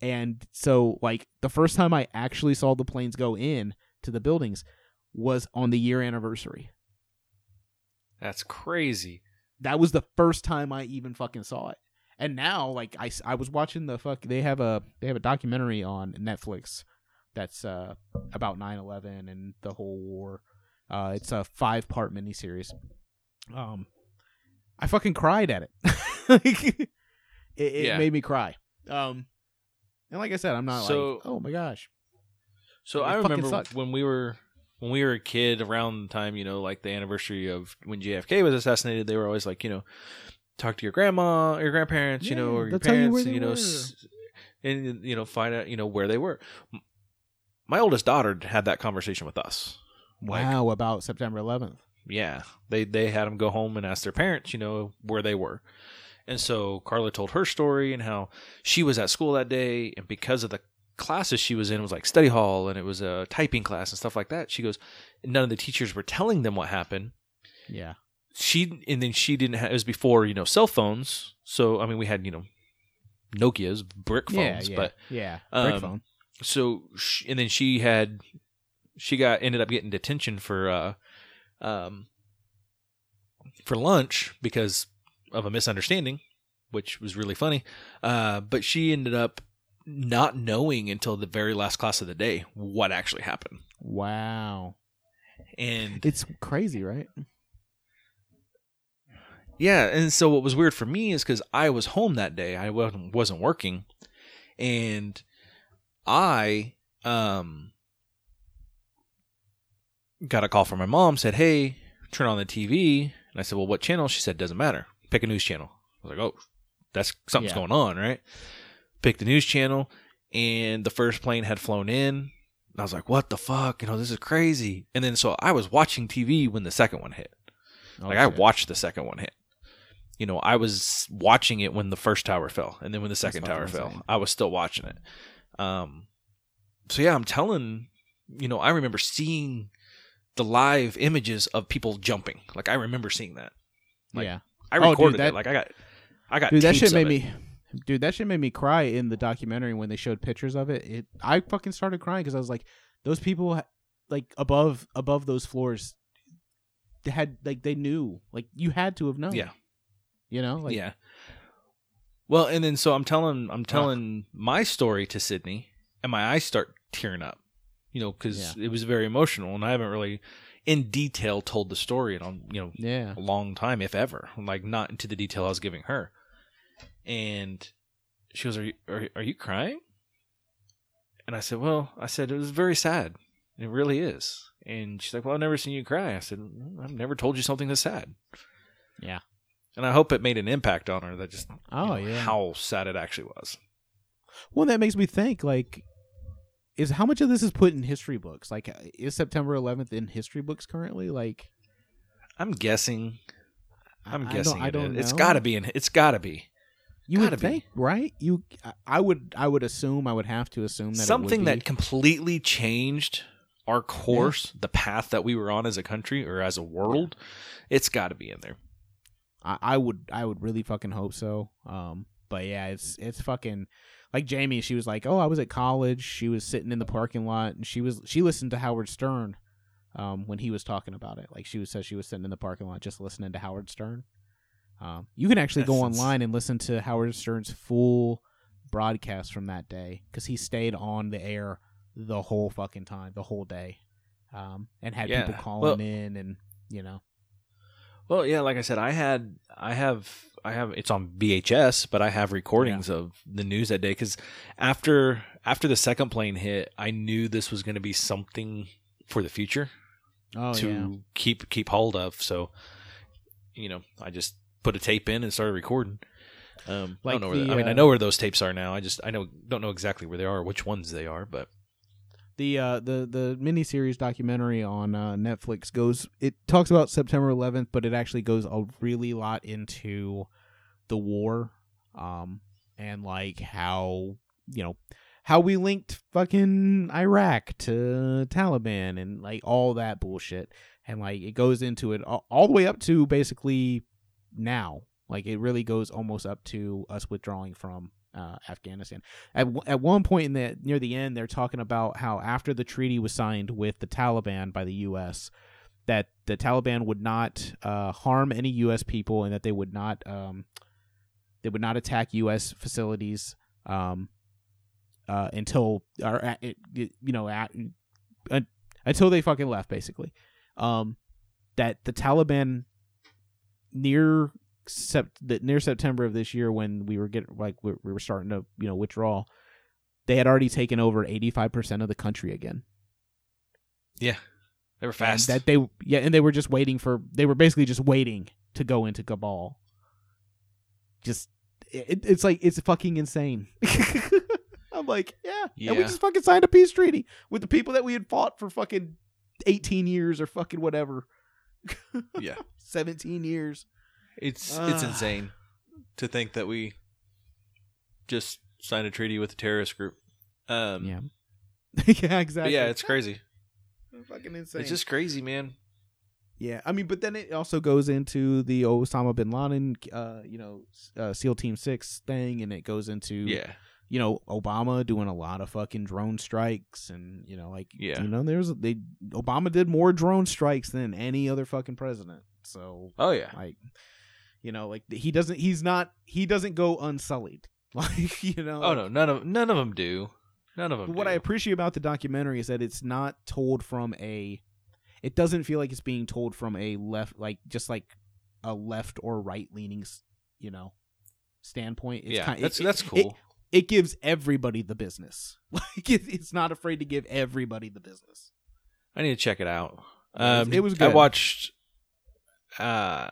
And so like the first time I actually saw the planes go in to the buildings was on the year anniversary. that's crazy. That was the first time I even fucking saw it. And now like I, I was watching the fuck they have a they have a documentary on Netflix that's uh about 9/11 and the whole war. Uh it's a 5-part miniseries. Um I fucking cried at it. <laughs> like, it it Yeah. made me cry. Um and like I said, I'm not So- like, "Oh my gosh." So It I remember sucked. when we were when we were a kid around the time, you know, like the anniversary of when JFK was assassinated, they were always like, you know, talk to your grandma or your grandparents, you know, or your they'll you parents, you know, s- and you know, find out, you know, where they were. My oldest daughter had that conversation with us. Like, Wow, about September 11th. yeah, they they had them go home and ask their parents, you know, where they were. And so Carla told her story and how she was at school that day, and because of the classes she was in was like study hall and it was a typing class and stuff like that. She goes, none of the teachers were telling them what happened. Yeah. She and then she didn't. have It was before you know cell phones, so I mean we had you know Nokia's brick phones, yeah, yeah. but yeah, um, brick phone. so sh and then she had she got ended up getting detention for uh um for lunch because of a misunderstanding which was really funny uh but she ended up not knowing until the very last class of the day what actually happened Wow. and It's crazy, right? Yeah, and so what was weird for me is because I was home that day, I wasn't wasn't working, and I um got a call from my mom. Said, "Hey, turn on the TV." And I said, "Well, what channel?" She said, "Doesn't matter. Pick a news channel." I was like, "Oh, that's something's Yeah. going on, right?" Pick the news channel, and the first plane had flown in. I was like, "What the fuck? You know, this is crazy." And then so I was watching TV when the second one hit. Oh, like I watched the second one hit. You know, I was watching it when the first tower fell, and then when the second tower fell, insane. I was still watching it. Um, so yeah, I'm telling you know, I remember seeing the live images of people jumping. Like I remember seeing that. Like, yeah. I Oh, dude, recorded that- it. Like I got, I got. Dude, that shit made it. me. Dude, that shit made me cry in the documentary when they showed pictures of it. It, I fucking started crying because I was like, those people, like above above those floors, they had like they knew, like you had to have known. Yeah. You know, like yeah. Well, and then so I'm telling, I'm telling my story to Sydney, and my eyes start tearing up. You know, because it was very emotional, and I haven't really, in detail, told the story in on you know yeah, a long time, if ever. Like not into the detail I was giving her. And she goes, "Are you are, are you crying?" And I said, "Well, I said it was very sad. It really is." And she's like, "Well, I've never seen you cry." I said, "Mm, "I've never told you something this sad." Yeah. And I hope it made an impact on her. That just you Oh, know, yeah. how sad it actually was. Well, that makes me think like, is how much of this is put in history books? Like, is September 11th in history books currently? Like, I'm guessing. I'm I don't- guessing I it don't is. It's know. got to be in. It's got to be You Gotta would be. think, right? You, I- would, I would assume, I would have to assume that it would something be. that completely changed our course, the path that we were on as a country or as a world. It's got to be in there. I, I would, I would really fucking hope so. Um, but yeah, it's, it's fucking like Jamie. She was like, oh, I was at college. She was sitting in the parking lot, and she was, she listened to Howard Stern, um, when he was talking about it. Like she was, said she was sitting in the parking lot just listening to Howard Stern. Um, you can actually go online and listen to Howard Stern's full broadcast from that day because he stayed on the air the whole fucking time, the whole day, um, and had Yeah. people calling Well- in and you know, Well, yeah, like I said, I had, I have, I have. It's on VHS, but I have recordings of the news that day because after after the second plane hit, I knew this was going to be something for the future oh to yeah, keep keep hold of. So, you know, I just put a tape in and started recording. Um, I Like don't know. Where the, I mean, I uh, know where those tapes are now. I just I know don't know exactly where they are, or which ones they are, but the uh, the the miniseries documentary on uh, Netflix goes. It talks about September 11th, but it actually goes a really lot into the war, um, and like how you know how we linked fucking Iraq to Taliban and like all that bullshit, and like it goes into it all, all the way up to basically now. Like it really goes almost up to us withdrawing from uh, Afghanistan. At w- at one point in the near the end, they're talking about how after the treaty was signed with the Taliban by the U.S., that the Taliban would not uh, harm any U.S. people and that they would not um, they would not attack U.S. facilities um, uh, until or at, it- you know at, uh, until they fucking left, basically. Um, that the Taliban near sept- that near September of this year when we were getting like we, we were starting to you know withdraw, they had already taken over eighty five percent of the country again. yeah, they were And fast. that they yeah, and they were just waiting for they were basically just waiting to go into Kabul. Just it, it's like it's fucking insane. <laughs> I'm like, yeah, and we just fucking signed a peace treaty with the people that we had fought for fucking 18 years or fucking whatever, <laughs> yeah, 17 years. it's it's insane to think that we just signed a treaty with a terrorist group. Um, Yeah. <laughs> yeah, but exactly. yeah, it's crazy. <laughs> fucking insane. It's just crazy, man. Yeah, I mean, but then it also goes into the Osama bin Laden, uh, you know, uh, SEAL Team Six thing, and it goes into Yeah, you know Obama doing a lot of fucking drone strikes, and you know, like Yeah. you know, there's they Obama did more drone strikes than any other fucking president. So oh yeah, like, you know, like he doesn't, he's not, he doesn't go unsullied. <laughs> Like you know, oh no, none of none of them do. None of them. What do. I appreciate about the documentary is that it's not told from a. It doesn't feel like it's being told from a left, like just like a left or right leaning, you know, standpoint. It's yeah, kind, that's it, that's cool. It, it gives everybody the business. <laughs> Like it, it's not afraid to give everybody the business. I need to check it out. Um, it was good. I watched uh,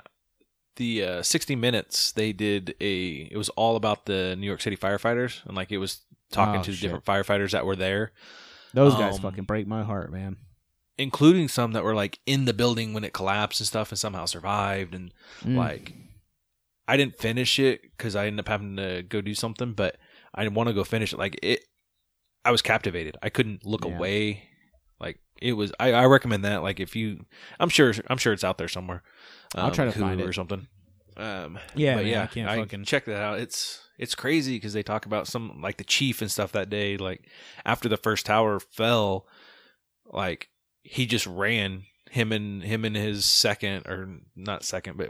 the uh, 60 Minutes. They did a. It was all about the New York City firefighters, and like it was talking Oh, to the different firefighters that were there, Those guys Um, fucking break my heart, man. including some that were like in the building when it collapsed and stuff, and somehow survived. And Mm. like, I didn't finish it because I ended up having to go do something, but I didn't want to go finish it. Like it, I was captivated. I couldn't look Yeah. away. Like it was. I, I recommend that. Like if you, I'm sure. I'm sure it's out there somewhere. I'll try to Hulu find it. or something. Um, Yeah, but man, yeah, I can't I fucking- check that out. It's it's crazy because they talk about some like the chief and stuff that day. Like after the first tower fell, like he just ran. Him and him and his second or not second, but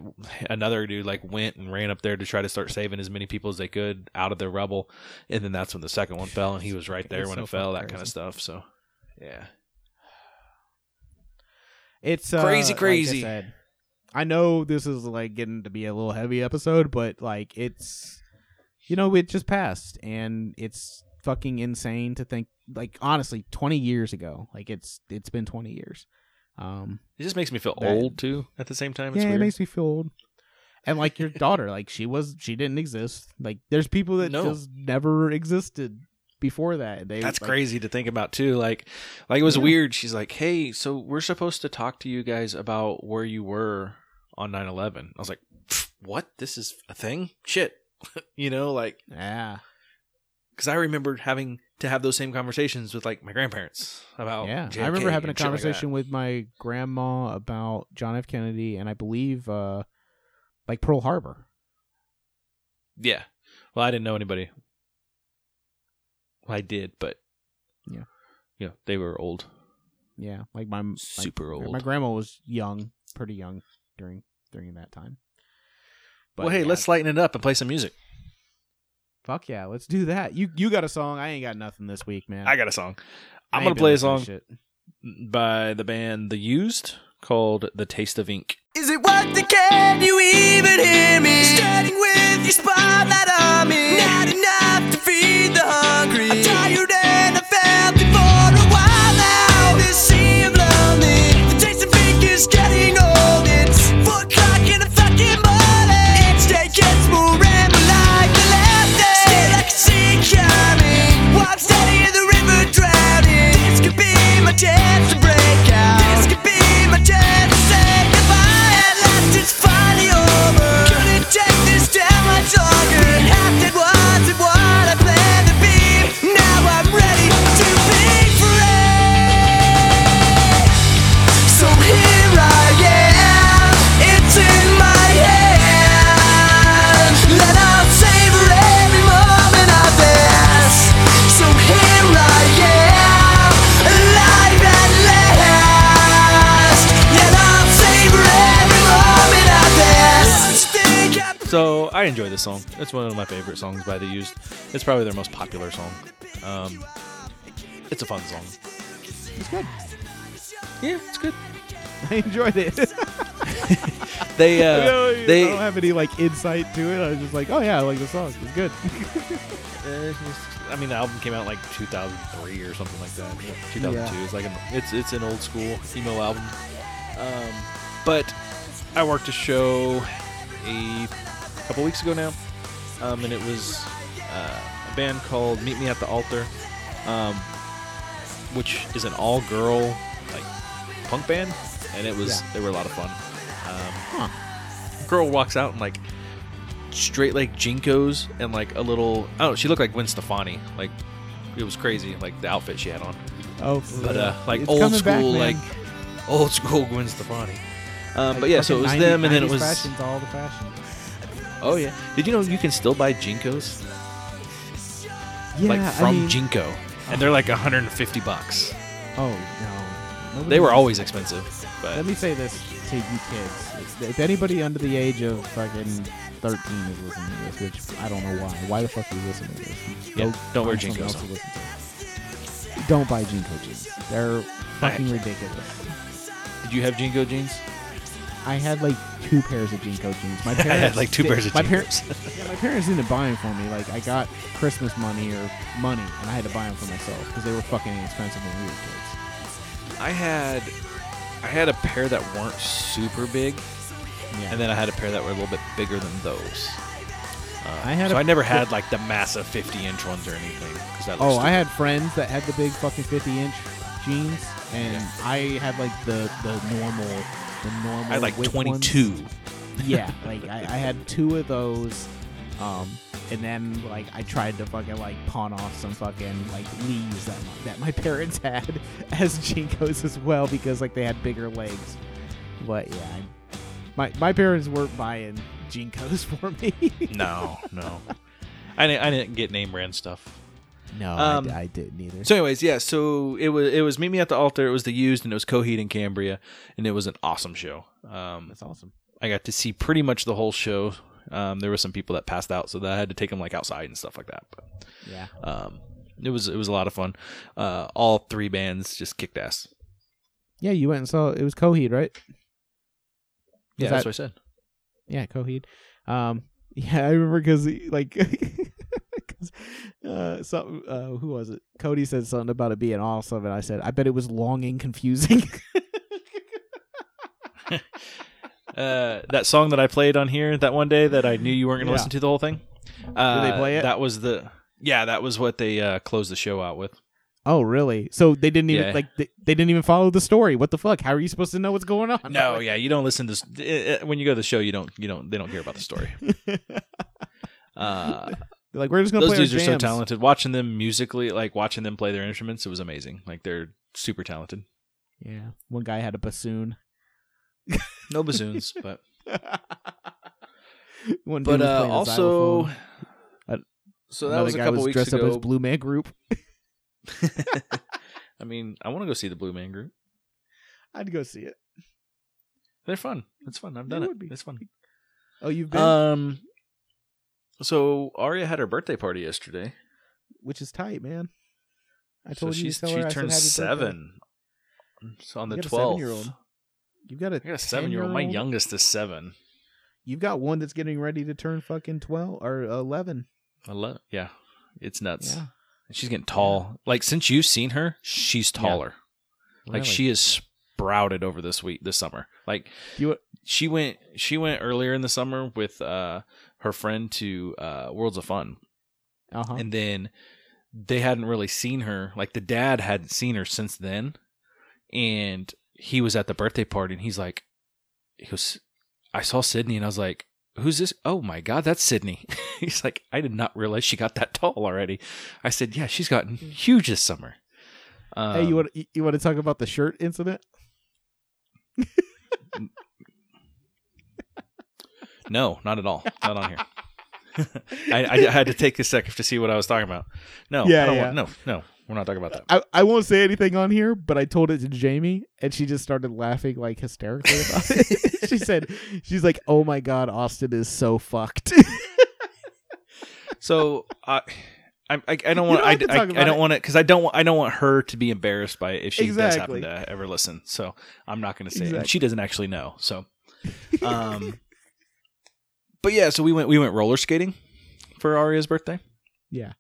another dude like went and ran up there to try to start saving as many people as they could out of the rubble, and then that's when the second one fell, and he was right there It's when so it fell. That kind of stuff. So, yeah, It's uh, Crazy, like I crazy. said, I know this is like getting to be a little heavy episode, but like it's, you know, it just passed, and it's fucking insane to think. Like honestly, twenty years ago, like it's it's been twenty years. Um, it just makes me feel That- old too. At the same time, it's yeah, weird. it makes me feel old. And like your daughter, like she was, she didn't exist. Like there's people that No. just never existed before that. They That's like, crazy to think about too. Like, like it was Yeah. weird. She's like, "Hey, so we're supposed to talk to you guys about where you were on 9/11." I was like, "What? This is a thing? Shit." <laughs> you know, like Yeah, cuz I remembered having to have those same conversations with like my grandparents about yeah. JFK I remember having a shit like conversation with my grandma about John F. Kennedy, and I believe uh like Pearl Harbor. Yeah. Well, I didn't know anybody. Well, I did, but Yeah. Yeah, they were old. Yeah, like my my- Super old. My grandma was young, pretty young during during that time. But well, hey, yeah, let's lighten it up and play some music. fuck yeah, let's do that. You you got a song? I ain't got nothing this week, man. I got a song. I I'm going to play a song by the band The Used called The Taste of Ink. Is it worth it? Can you even hear me? Standing with your spotlight on me. Not enough to feed the hungry. I'm tired I enjoy this song. It's one of my favorite songs by The Used. It's probably their most popular song. Um, it's a fun song. It's good. Yeah, it's good. <laughs> I enjoyed it. <laughs> They I, uh, <laughs> don't, they I don't have any like insight to it. I was just like, oh yeah, I like the song. It's good. Uh, I mean, the album came out like 2003 or something like that. 2002. It's like an, it's it's an old school emo album. Um, but I worked a show a couple weeks ago now, um, and it was uh, a band called Meet Me at the Altar, um, which is an all-girl like punk band, and it was Yeah. they were a lot of fun. Um, Girl walks out in like straight like JNCOs and like a little oh she looked like Gwen Stefani like it was crazy like the outfit she had on Oh, but uh like It's old coming back, school like old school Gwen Stefani um Like but yeah so it was 90 them and then it 90s was all the fashion. Oh yeah. Did you know you can still buy JNCOs? Yeah, like I from mean- JNCO. And they're like 150 bucks. Oh no, Nobody they were always expensive but Let me say this to you kids: if, if anybody under the age of fucking thirteen is listening to this, which I don't know why. Why the fuck are you listening to this? Yeah, don't wear find JNCOs. to to. Don't buy JNCO jeans. They're fucking ridiculous. did you have JNCO jeans I had like two pairs of JNCO jeans. My parents <laughs> I <laughs> parents had like two did- pairs of my JNCOs parents. <laughs> Yeah, my parents didn't buy them for me. Like I got Christmas money or money, and I had to buy them for myself because they were fucking expensive when we were kids. I had I had a pair that weren't super big, Yeah. and then I had a pair that were a little bit bigger than those. Uh, I had so a- I never had like the massive 50 inch ones or anything. 'cause that Oh, looks I had friends that had the big fucking 50 inch jeans, and Yeah. I had like the the normal, the normal. I had like 22. ones. Yeah, <laughs> like I, I had two of those, um, and then like I tried to fucking like pawn off some fucking like leaves that my, that my parents <laughs> had as JNCOs as well because like they had bigger legs. But yeah, I, my my parents weren't buying JNCOs <laughs> for me. No, no. I didn't, I didn't get name brand stuff. No, Um, I, I didn't either. So, anyways, yeah. So it was it was Meet Me at the Altar. It was the used, and it was Coheed and Cambria, and it was an awesome show. Um, That's awesome. I got to see pretty much the whole show. Um, there were some people that passed out, so that I had to take them like outside and stuff like that. But Yeah. um, it was it was a lot of fun. Uh, all three bands just kicked ass. Yeah, you went and saw it was Coheed, right? Yeah, Is that's that- what I said. Yeah, Coheed. Um, <laughs> yeah, I remember because like, <laughs> uh, some uh, who was it? Cody said something about it being awesome, and I said, I bet it was long and confusing. <laughs> <laughs> Uh, that song that I played on here that one day that I knew you weren't going to Yeah. listen to the whole thing. Uh, they play it? That was the yeah, that was what they uh, closed the show out with. oh, really? So they didn't even Yeah. like they, they didn't even follow the story. What the fuck? How are you supposed to know what's going on? No, <laughs> yeah, you don't listen to uh, when you go to the show. You don't, you don't, they don't hear about the story. Uh, They're like we're just gonna those play dudes are so talented. Watching them musically, like watching them play their instruments, it was amazing. Like they're super talented. Yeah, one guy had a bassoon. <laughs> No bassoons, but <laughs> One but uh, also. Uh, <laughs> so that was a couple was weeks dressed ago. up as Blue Man Group. I mean, I want to go see the Blue Man Group. I'd go see it. They're fun. It's fun. I've done it. would be. It's fun. Oh, you've been, Um, so Arya had her birthday party yesterday. which is tight, man. I so told you she's to she her turned seven. So on the You got twelfth. You've got a I got a seven-year-old. My youngest is seven. You've got one that's getting ready to turn fucking twelve or eleven. Ele- yeah, it's nuts. Yeah, She's getting tall. Like since you've seen her, she's taller. Like Really? she is sprouted over this week, this summer. Like you she went, she went earlier in the summer with uh her friend to uh Worlds of Fun, uh huh. and then they hadn't really seen her. Like the dad hadn't seen her since then, and he was at the birthday party, and he's like, he goes, I saw Sydney, and I was like. Who's this? Oh my God, that's Sydney. <laughs> He's like, I did not realize she got that tall already. I said, Yeah, she's gotten huge this summer. Um, hey, you want you want to talk about the shirt incident? No, not at all. Not on here. <laughs> I, I, had to take a second to see what I was talking about. No, Yeah, I don't yeah. Want, no, no, we're not talking about that. I, I won't say anything on here, but I told it to Jamie, and she just started laughing like hysterically about it. <laughs> <laughs> she said, "She's like, oh my god, Austin is so fucked." So I, I, I I don't want I, I, I don't it. want it because I don't want I don't want her to be embarrassed by it if she Exactly. does happen to ever listen. So I'm not going to say it. Exactly. And she doesn't actually know. So, um, but yeah, so we went we went roller skating for Aria's birthday, yeah.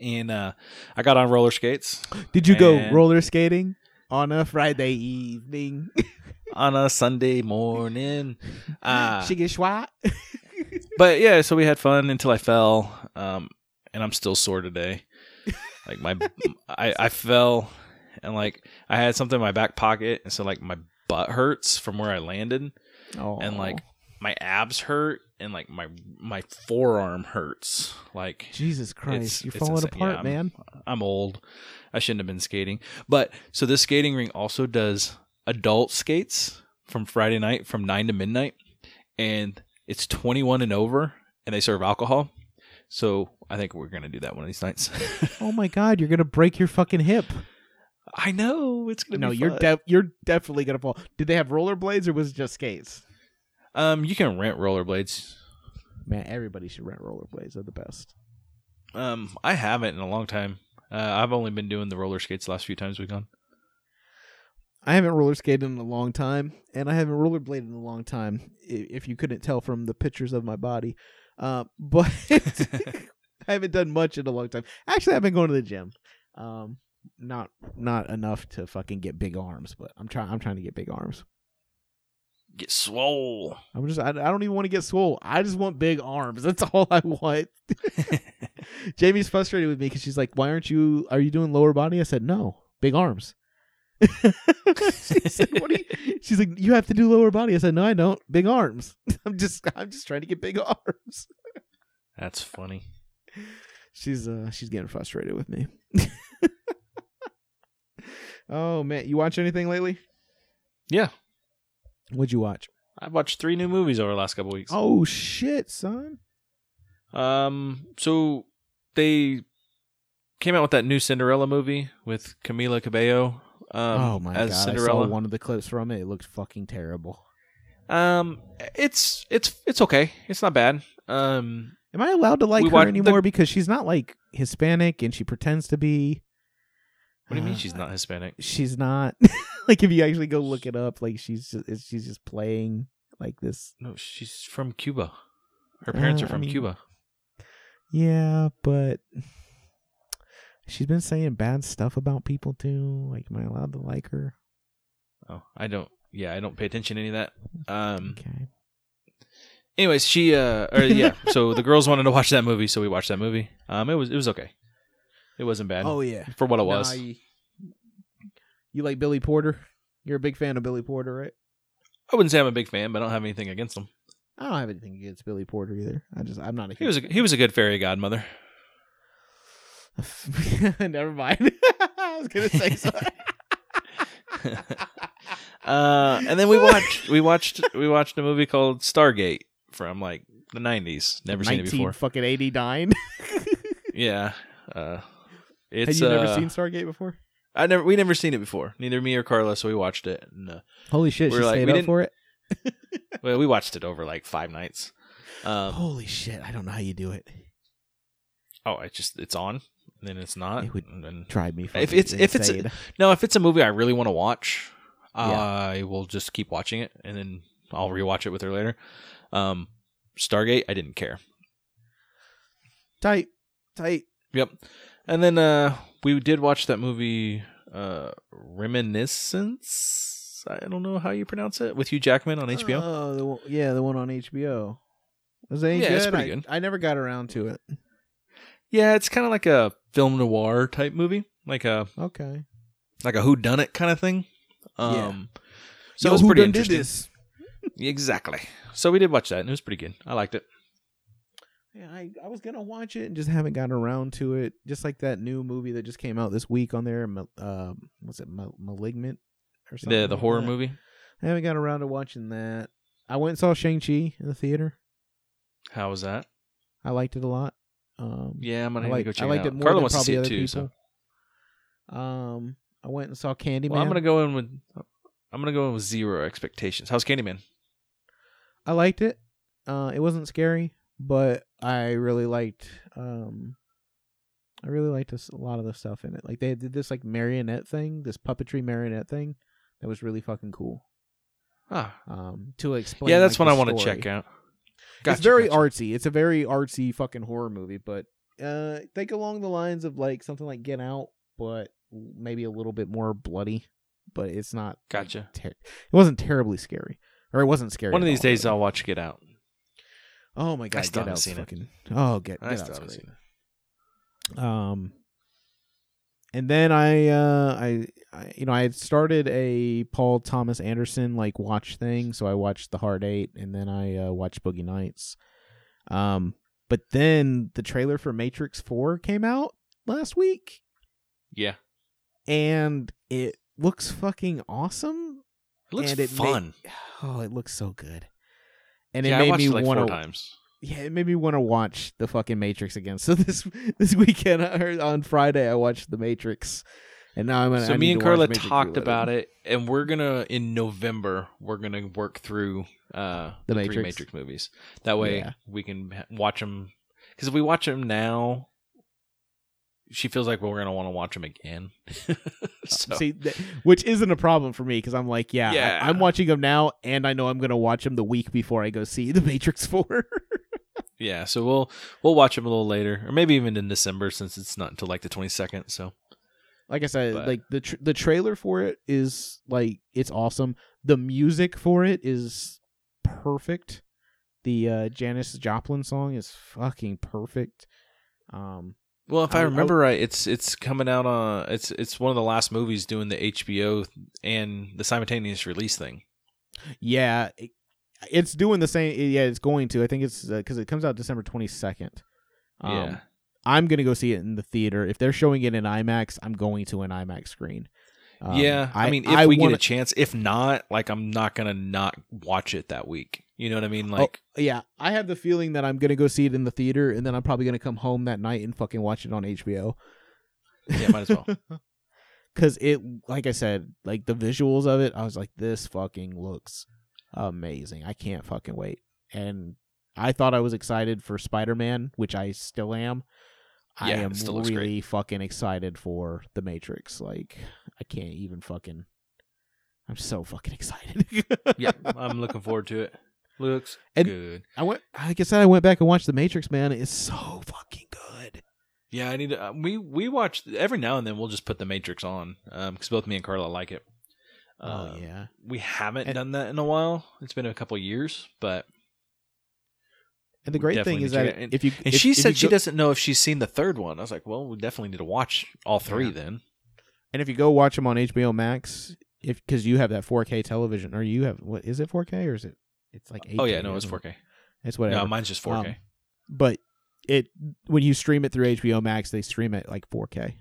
and uh, I got on roller skates Did you go roller skating on a Friday evening? <laughs> on a Sunday morning. Uh, Shiggy schwa? <laughs> but yeah, so we had fun until I fell, um, and I'm still sore today. Like my, <laughs> I, I fell, and like I had something in my back pocket, and so like my butt hurts from where I landed, Oh, and like my abs hurt, and like my my forearm hurts. Like Jesus Christ, it's- you're it's falling insane. apart, Yeah, I'm- man. I'm old. I shouldn't have been skating. But so this skating ring also does adult skates from Friday night from 9 to midnight and it's 21 and over and they serve alcohol. So I think we're going to do that one of these nights. <laughs> Oh my God, you're gonna break your fucking hip. I know it's going to No, be you're def- you're definitely gonna fall. Did they have rollerblades or was it just skates? Um you can rent rollerblades. Man, everybody should rent rollerblades. They're the best. Um I haven't in a long time. Uh, I've only been doing the roller skates the last few times we've gone. I haven't roller skated in a long time, and I haven't rollerbladed in a long time. If you couldn't tell from the pictures of my body, uh, <laughs> but I haven't done much in a long time. Actually, I've been going to the gym, um, not not enough to fucking get big arms, but I'm trying. I'm trying to get big arms. Get swole. I'm just. I, I don't even want to get swole. I just want big arms. That's <laughs> all I want. <laughs> Jamie's frustrated with me because she's like, "Why aren't you? Are you doing lower body?" I said, "No, big arms." <laughs> she's, like, what do you, she's like, "You have to do lower body." I said, "No, I don't. Big arms. I'm just. I'm just trying to get big arms." That's funny. She's uh she's getting frustrated with me. oh man, you watch anything lately? Yeah. What'd you watch? I've watched three new movies over the last couple weeks. Oh shit, son. Um, so they came out with that new Cinderella movie with Camila Cabello. Um, oh my as god, Cinderella. I saw one of the clips from it. It looked fucking terrible. Um, it's it's it's okay. It's not bad. Um, Am I allowed to like her watched the- anymore because she's not like Hispanic and she pretends to be? What do you mean Uh, she's not Hispanic? She's not. <laughs> like if you actually go look it up, like she's just she's just playing like this. No, she's from Cuba. Her parents Uh, are I from mean- Cuba. Yeah, but she's been saying bad stuff about people too. Like, am I allowed to like her? Oh, I don't. Yeah, I don't pay attention to any of that. Um. Okay. Anyways, she uh, or yeah. <laughs> so the girls wanted to watch that movie, so we watched that movie. Um, it was it was okay. It wasn't bad Oh yeah. for what it was. Nah, you, you like Billy Porter? You're a big fan of Billy Porter, right? I wouldn't say I'm a big fan, but I don't have anything against him. I don't have anything against Billy Porter either. I just I'm not a. He was a, he was a good fairy godmother. <laughs> Never mind. <laughs> I was gonna say something. <laughs> uh, and then we watched we watched we watched a movie called Stargate from like the '90s. Never seen it before. fucking eighty nine. Yeah, uh, Have it's you never uh, seen Stargate before? I never we never seen it before. Neither me or Carla, so we watched it. And, uh, Holy shit! We're she like, stayed we up didn't- for it. <laughs> well, we watched it over like five nights. Um, Holy shit! I don't know how you do it. oh, it just it's on, and then it's not. It would and then Drive me. If fucking it's- if it's- insane. No, if it's a movie I really want to watch, Yeah. I will just keep watching it, and then I'll rewatch it with her later. Um, Stargate, I didn't care. tight, tight. Yep, and then uh, we did watch that movie, uh, Reminiscence. I don't know how you pronounce it with Hugh Jackman on HBO. Oh, the, one- yeah, the one on HBO. Was any Yeah, good? it's pretty I, good. I never got around to it. yeah, it's kind of like a film noir type movie, like a Okay. like a who done it kind of thing. Um, Yeah. so Yo, it was pretty interesting. this? Exactly. So we did watch that, and it was pretty good. I liked it. Yeah, I, I was gonna watch it and just haven't gotten around to it. Just like that new movie that just came out this week on there. Ma- Um, what's it? Malignant or something? The the like horror that. movie. I haven't got around to watching that. I went and saw Shang Chi in the theater. How was that? I liked it a lot. Um, Yeah, I'm gonna I, need to like, go I check liked it it out. more Carla than wants to see it other too. So. Um, I went and saw Candyman. well, I'm gonna go in with I'm gonna go in with zero expectations. How's Candyman? I liked it. Uh, it wasn't scary, but I really liked. Um, I really liked this, a lot of the stuff in it. Like they did this like marionette thing, this puppetry marionette thing, that was really fucking cool. Ah, Um, to explain. yeah, that's like, what I want to check out. it's very gotcha. artsy. It's a very artsy fucking horror movie, but uh, think along the lines of like something like Get Out, but maybe a little bit more bloody. But it's not. Gotcha. Ter- it wasn't terribly scary, or it wasn't scary. One of these all, days. I'll watch Get Out. Oh my god, I still Get haven't Out's seen it. fucking. Oh, get I Get still Out's haven't great. seen it. Um, and then I, uh, I, I, you know, I had started a Paul Thomas Anderson like watch thing, so I watched The Hard Eight, and then I uh, watched Boogie Nights. Um, but then the trailer for Matrix Four came out last week, Yeah, and it looks fucking awesome. it looks and it fun. Oh, it looks so good. And yeah, it I made me like want to yeah, it made me want to watch the fucking Matrix again. <laughs> So this this weekend or on Friday I watched the Matrix, and now I'm gonna. So I me and Carla talked about it, and we're gonna in November we're gonna work through uh, The Matrix. Matrix movies. That way Yeah. we can watch them. Because if we watch them now, she feels like we're gonna want to watch them again. <laughs> so See, th- which isn't a problem for me because I'm like, yeah, Yeah. I, am watching them now, and I know I'm gonna watch them the week before I go see the Matrix <laughs> Four. yeah, so we'll we'll watch them a little later, or maybe even in December since it's not until like the twenty second. So like I said, But- like the tr- the trailer for it is like it's awesome. The music for it is perfect. The uh Janis Joplin song is fucking perfect. Um Well, if I- I, I- remember right, it's it's coming out on it's it's one of the last movies doing the HBO and the simultaneous release thing. yeah, it, it's doing the same yeah, it's going to. I think it's uh, cuz it comes out December 22nd. Um, yeah, I'm going to go see it in the theater. If they're showing it in IMAX, I'm going to an IMAX screen. Um, yeah. I, mean, if we wanna- get a chance, if not, like I'm not gonna not watch it that week. You know what I mean? Oh, like, yeah, I have the feeling that I'm gonna go see it in the theater, and then I'm probably gonna come home that night and fucking watch it on HBO. yeah, might as well. <laughs> Cause it, like I said, like the visuals of it, I was like, this fucking looks amazing. I can't fucking wait. And I thought I was excited for Spider Man, which I still am. Yeah, I am looks great. really fucking excited for the Matrix. Like, I can't even fucking. I'm so fucking <laughs> excited. yeah, I'm looking forward to it. Looks And- good. I went. Like I said, I went back and watched the Matrix. Man, it's so fucking good. Yeah, I need to. Uh, we we watch every now and then. We'll just put the Matrix on because both me and Carla like it. Uh, oh yeah. we haven't And- done that in a while. It's been a couple years, but And the great thing is that. And- if you and if- she if you said she go- doesn't know if she's seen the third one. I was like, well, we definitely need to watch all three Yeah. then. and if you go watch them on HBO Max, if because you have that 4K television, or you have what is it 4K or is it? It's like 8K. oh yeah, no, it's isn't 4K. It's whatever. No, mine's just 4K. Um, but it when you stream it through HBO Max, they stream it like 4K.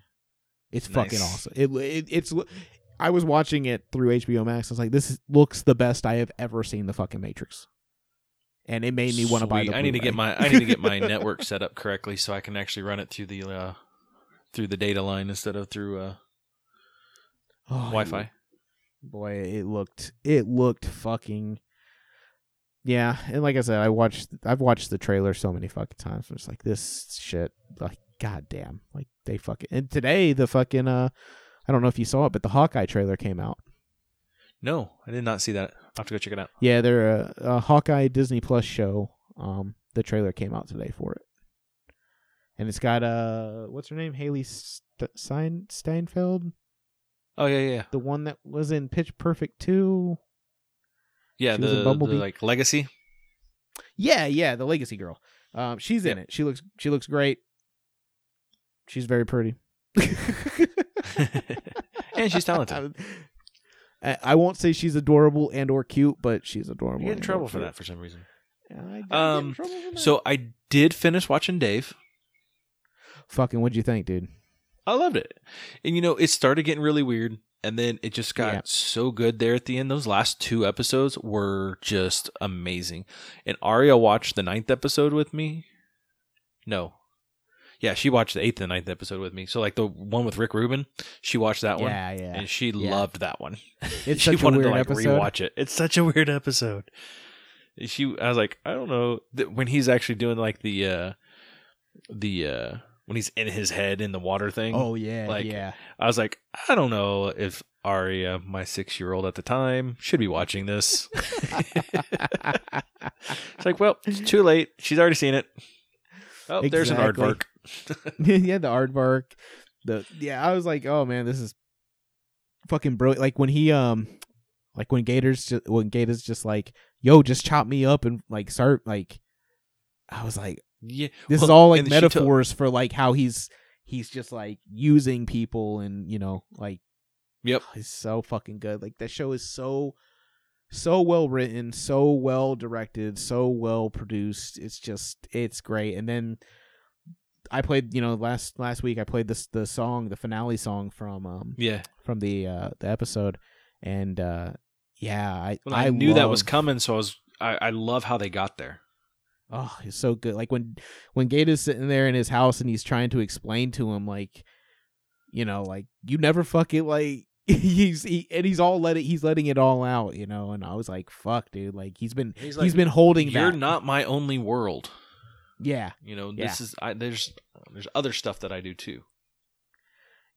It's fucking awesome. It, it it's. I was watching it through HBO Max. I was like, this looks the best I have ever seen the fucking Matrix. And it made me want to buy the. I need to get my I need to get my <laughs> network set up correctly so I can actually run it through the uh, through the data line instead of through uh, Oh, Wi-Fi. boy it looked it looked fucking yeah and like i said i watched i've watched the trailer so many fucking times. I'm just like this shit like goddamn like they fucking and today the fucking uh i don't know if you saw it but the hawkeye trailer came out. No, I did not see that. I'll have to go check it out. yeah they're a, a hawkeye disney plus show. Um the trailer came out today for it. And it's got uh what's her name? Hailee St- Stein- steinfeld? Oh yeah, yeah, yeah. the one that was in pitch perfect 2 Yeah, She the, the like legacy. Yeah, yeah, the legacy girl. Um, she's in it. She looks she looks great. She's very pretty. <laughs> and she's talented. <laughs> I, I won't say she's adorable and or cute, but she's adorable. You get in trouble for cute. that for some reason. I- I get in Um, trouble for that. So I did finish watching Dave. fucking, what'd you think, dude? I loved it. And you know, it started getting really weird and then it just got Yeah. so good there at the end. Those last two episodes were just amazing. And Aria watched the ninth episode with me. No. Yeah, she watched the eighth and ninth episode with me. So like the one with Rick Rubin, she watched that one. Yeah, yeah. And she Yeah. loved that one. It's <laughs> she such a wanted weird to like episode. rewatch it. It's such a weird episode. She, I was like, I don't know when he's actually doing like the, uh the, uh when he's in his head in the water thing. Oh yeah, Like, yeah. I was like, I don't know if Aria, my six year old at the time, should be watching this. <laughs> it's like, well, it's too late. She's already seen it. Oh, there's an Exactly. aardvark. <laughs> <laughs> yeah, the aardvark. The yeah, I was like, oh man, this is fucking brilliant. Like when he um, like when GaTa's just when GaTa's just like, yo, just chop me up and like start like, I was like, Yeah, this well, is all like and she took- metaphors for like how he's he's just like using people and you know like Yep. <sighs> it's so fucking good. Like that show is so so well written, so well directed, so well produced. It's just it's great. And then I played, you know, last last week I played this the song, the finale song from um Yeah. from the uh the episode and uh yeah, I Well, I, knew that was coming, so I was. I, I love how they got there. Oh, he's so good. Like when when is sitting there in his house and he's trying to explain to him like you know, like you never fucking like <laughs> he's he and he's all letting he's letting it all out, you know, and I was like, fuck dude, like he's been He's he's like, been holding You're that. not my only world. Yeah. You know, Yeah. this is. I, there's there's other stuff that I do too.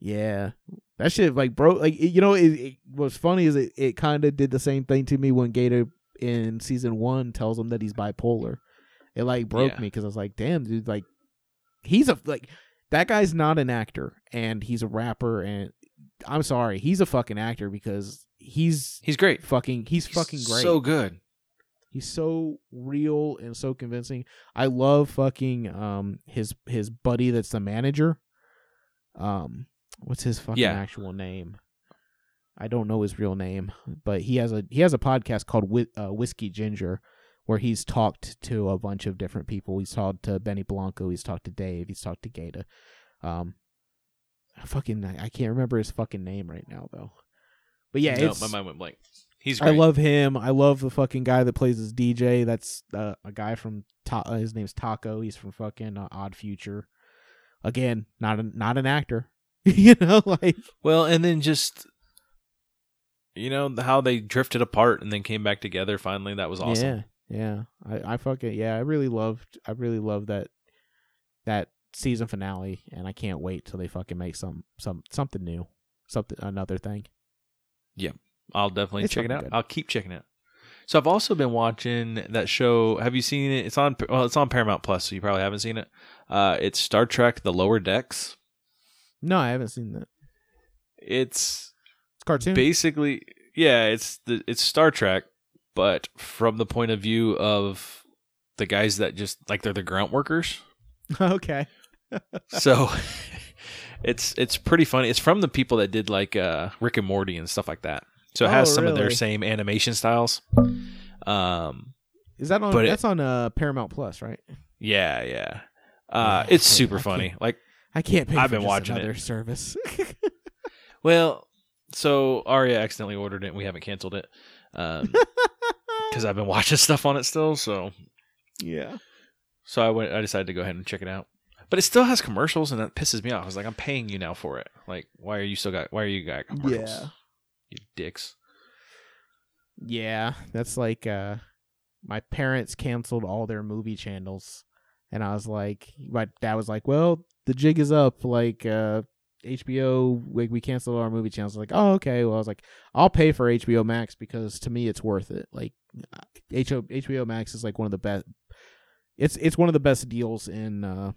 Yeah. That shit like bro like you know it, it what's funny is it, it kind of did the same thing to me when GaTa in season 1 tells him that he's bipolar. It like broke Yeah. me cuz I was like, "Damn, dude, like he's a like that guy's not an actor, and he's a rapper, and I'm sorry, he's a fucking actor because he's He's great. fucking he's, He's fucking great. So good. He's so real and so convincing. I love fucking um his his buddy that's the manager. Um what's his fucking Yeah. actual name? I don't know his real name, but he has a he has a podcast called Whi- uh, Whiskey Ginger where he's talked to a bunch of different people. He's talked to Benny Blanco, he's talked to Dave, he's talked to GaTa. Um fucking I can't remember his fucking name right now though. But yeah, no, my mind went blank. He's I love him. I love the fucking guy that plays his DJ. That's uh, a guy from Ta- uh, his name's Taco. He's from fucking uh, Odd Future. Again, not a, not an actor. <laughs> you know, like Well, and then just you know how they drifted apart and then came back together finally. That was awesome. yeah, yeah. I, I fucking yeah. I really loved. I really loved that that season finale, and I can't wait till they fucking make some some something new, something another thing. Yeah, I'll definitely It's check it out. good. I'll keep checking it. out. So I've also been watching that show. Have you seen it? It's on well, it's on Paramount Plus, so you probably haven't seen it. Uh, it's Star Trek: The Lower Decks. No, I haven't seen that. It's It's cartoon. basically yeah, it's the it's Star Trek, but from the point of view of the guys that just like they're the grunt workers. <laughs> okay. <laughs> so <laughs> it's it's pretty funny. It's from the people that did like uh, Rick and Morty and stuff like that. So it has Oh, some of their same animation styles. Um, Is that on? But it- that's on uh, Paramount Plus, right? yeah, yeah. Uh, Yeah, it's super funny. Like, I can't pay. I've been watching it. another service. well, so Arya accidentally ordered it. and We haven't canceled it <laughs> because I've been watching stuff on it still. So, yeah. so I went. I decided to go ahead and check it out. But it still has commercials, and that pisses me off. I was like, I'm paying you now for it. Like, why are you still got? Why are you got commercials? Yeah. You dicks. Yeah, that's like uh my parents canceled all their movie channels and I was like my dad was like, "Well, the jig is up like uh HBO like we canceled our movie channels." I was like, "Oh, okay." Well, I was like, "I'll pay for HBO Max because to me it's worth it." Like uh, HBO HBO Max is like one of the best it's it's one of the best deals in uh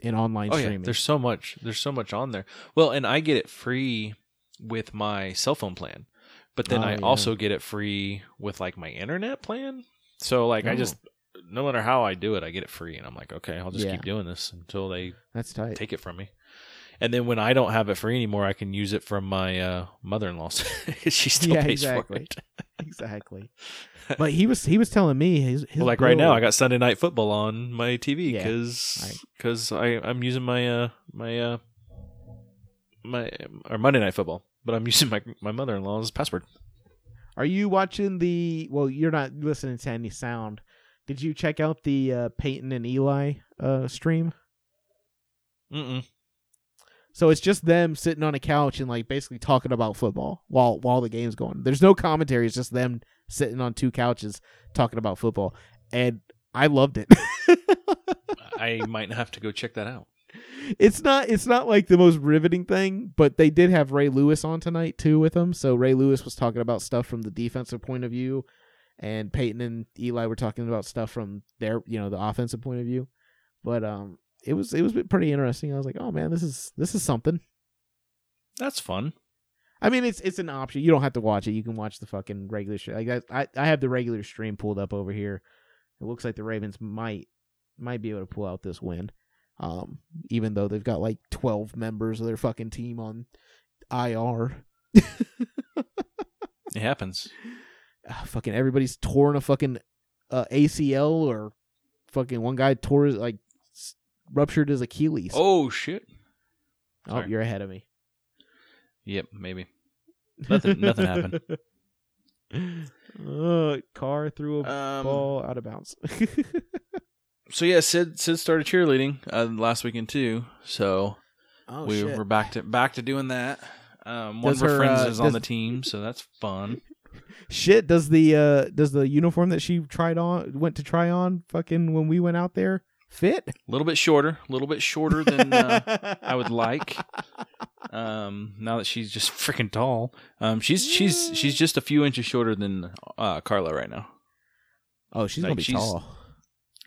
in online Oh yeah, streaming. there's so much. There's so much on there. Well, and I get it free with my cell phone plan, but then Oh, I yeah. also get it free with like my internet plan. So like I Oh. just no matter how I do it, I get it free, and I'm like, okay, I'll just Yeah. keep doing this until they That's tight. take it from me. And then when I don't have it free anymore, I can use it from my uh, mother-in-law's. <laughs> she still Yeah, pays exactly. for it. <laughs> exactly. <laughs> But he was he was telling me his, his Well, like right now, I got Sunday Night Football on my TV Yeah, because I I'm using my uh my uh my or Monday Night Football, but I'm using my my mother in law's password. Are you watching the? Well, you're not listening to any sound. Did you check out the uh, Peyton and Eli uh, stream? Mm-mm. So it's just them sitting on a couch and like basically talking about football while while the game's going. There's no commentary. It's just them sitting on two couches talking about football, and I loved it. <laughs> I might have to go check that out. it's not it's not like the most riveting thing, but they did have Ray Lewis on tonight too with them. So Ray Lewis was talking about stuff from the defensive point of view, and Peyton and Eli were talking about stuff from their you know the offensive point of view. But um, it was it was pretty interesting. I was like, oh man, this is this is something. That's fun. I mean, it's it's an option. You don't have to watch it. You can watch the fucking regular stream. Like that, I I have the regular stream pulled up over here. It looks like the Ravens might might be able to pull out this win. Um, even though they've got like twelve members of their fucking team on IR. It happens. <laughs> Ah, fucking everybody's torn a fucking uh, ACL or fucking one guy tore his like ruptured his Achilles. Oh shit. oh sorry. you're ahead of me. Yep, maybe. Nothing- nothing happened. <laughs> Uh, Carr threw a Um, ball out of bounds. <laughs> so yeah, Sid Sid started cheerleading uh, last weekend too. So oh we shit. we're back to back to doing that. Um, one Does of our her, friends uh, is on the team, so that's fun. <laughs> Shit, does the uh does the uniform that she tried on went to try on fucking when we went out there fit? A little bit shorter, a little bit shorter than uh, I would <laughs> like. Um, now that she's just freaking tall, um, she's she's she's just a few inches shorter than uh, Carla right now. Oh, she's Like, gonna be she's- tall.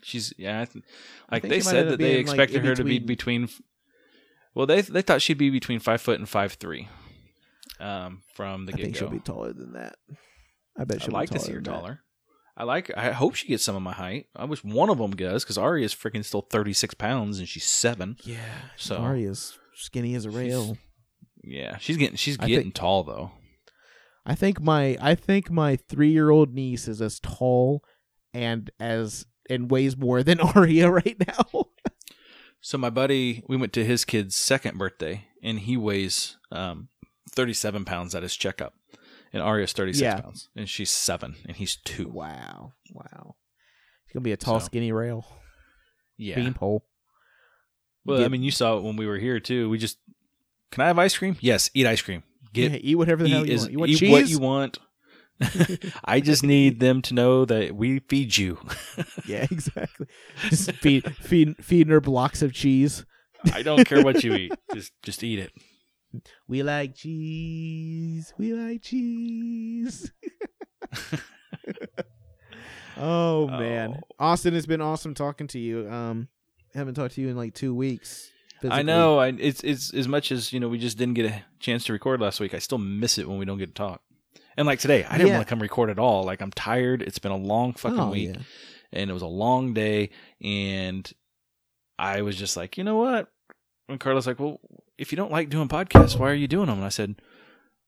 She's yeah, I th- like they said that they being, like, expected her to be between-. Well, they they thought she'd be between five foot and five three. Um, from the I get think she'll be taller than that. I bet I'd she'll like be to see her taller. I like. I hope she gets some of my height. I wish one of them does because Ari is freaking still thirty six pounds and she's seven. Yeah, So- Arya's skinny as a rail. Yeah, she's getting she's getting think- tall though. I think my I think my three year old niece is as tall and as and weighs more than <laughs> Arya right now. So my buddy, we went to his kid's second birthday, and he weighs um, 37 pounds at his checkup, and Arya's 36 Yeah. pounds, and she's seven, and he's two. wow, wow. She's gonna be a tall, So- skinny rail Yeah. beanpole. Well, I mean, you saw it when we were here too. We just, can I have ice cream? Yes, eat ice cream. Get yeah, eat whatever the hell you is- want. You want eat cheese? what you want. <laughs> I just <laughs> need them to know that we feed you. <laughs> yeah, exactly. Just feed, feed, feeding her blocks of cheese. I don't care what you eat. Just just eat it. We like cheese. We like cheese. <laughs> <laughs> oh man, Oh. Austin, it's been awesome talking to you. Um, haven't talked to you in like two weeks. I know. I, it's it's as much as you know. We just didn't get a chance to record last week. I still miss it when we don't get to talk. And like today, I didn't Yeah. want to come record at all. Like I'm tired. It's been a long fucking Oh, week, yeah. and it was a long day. And I was just like, you know what? And Carla's like, well, if you don't like doing podcasts, why are you doing them? And I said,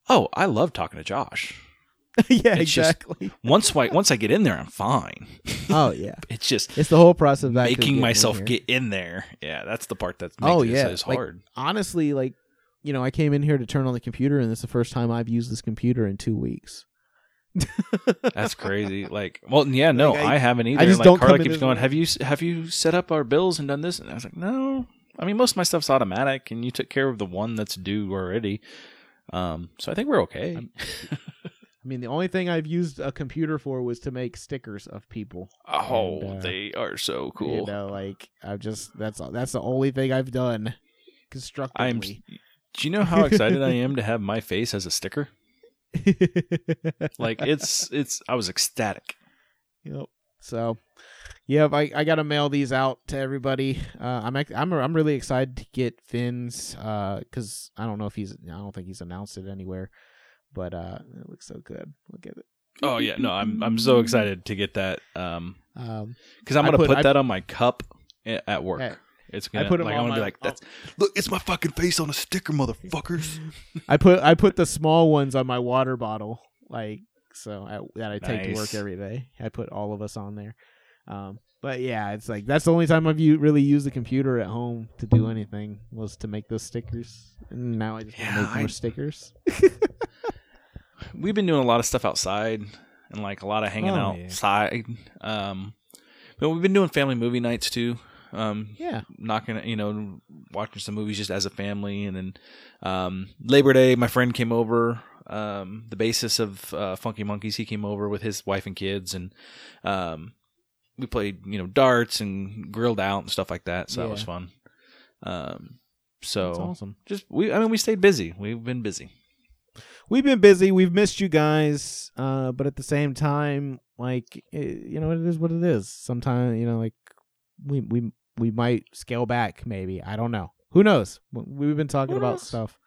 oh, I love talking to Josh. <laughs> yeah, It's just- exactly. Once I once I get in there, I'm fine. <laughs> oh yeah, <laughs> It's just it's the whole process of making getting in myself get in there. Yeah, that's the part that's Oh, yeah. is Like, hard. honestly, like, you know, I came in here to turn on the computer, and this is the first time I've used this computer in two weeks. That's crazy. Like, well, yeah, no, Like, I- I, haven't either. I just like, don't Carla keeps going. Have you have you set up our bills and done this? And I was like, no. I mean, most of my stuff's automatic, and you took care of the one that's due already. Um, so I think we're okay. I mean, the only thing I've used a computer for was to make stickers of people. oh, and, uh, they are so cool. You know, like I've just that's that's the only thing I've done constructively. I'm. Do you know how excited I am to have my face as a sticker? <laughs> Like it's it's. I was ecstatic. Yep. So, yep, I, I got to mail these out to everybody. Uh, I'm I'm I'm really excited to get Finn's because I don't know if he's I don't think he's announced it anywhere, but uh, it looks so good. Look at it. Oh yeah, no, I'm I'm so excited to get that. Um, Um, because I'm gonna put- put, I- that on my cup at work. Hey, It's gonna. put 'em like, I want to be like, that's look, it's my fucking face on a sticker, motherfuckers. <laughs> I put I put the small ones on my water bottle, like so I, that I take to work every day. I put all of us on there. Um, but yeah, it's like that's the only time I've u- really used the computer at home to do anything was to make those stickers. And now I just want to Yeah, make more stickers. We've been doing a lot of stuff outside and like a lot of hanging Oh, yeah. outside. Um, but we've been doing family movie nights too. Um, Yeah. knocking, you know, watching some movies just as a family, and then um, Labor Day, my friend came over. Um, the basis of uh, Funky Monkeys, he came over with his wife and kids, and um, we played, you know, darts and grilled out and stuff like that. So that was fun. Um, so That's awesome. just we, I mean, we stayed busy. We've been busy. We've been busy. We've missed you guys. Uh, but at the same time, like eh, you know, it is what it is. Sometimes you know, like we we we might scale back. Maybe I don't know. Who knows? We- We've been talking Who about knows? stuff.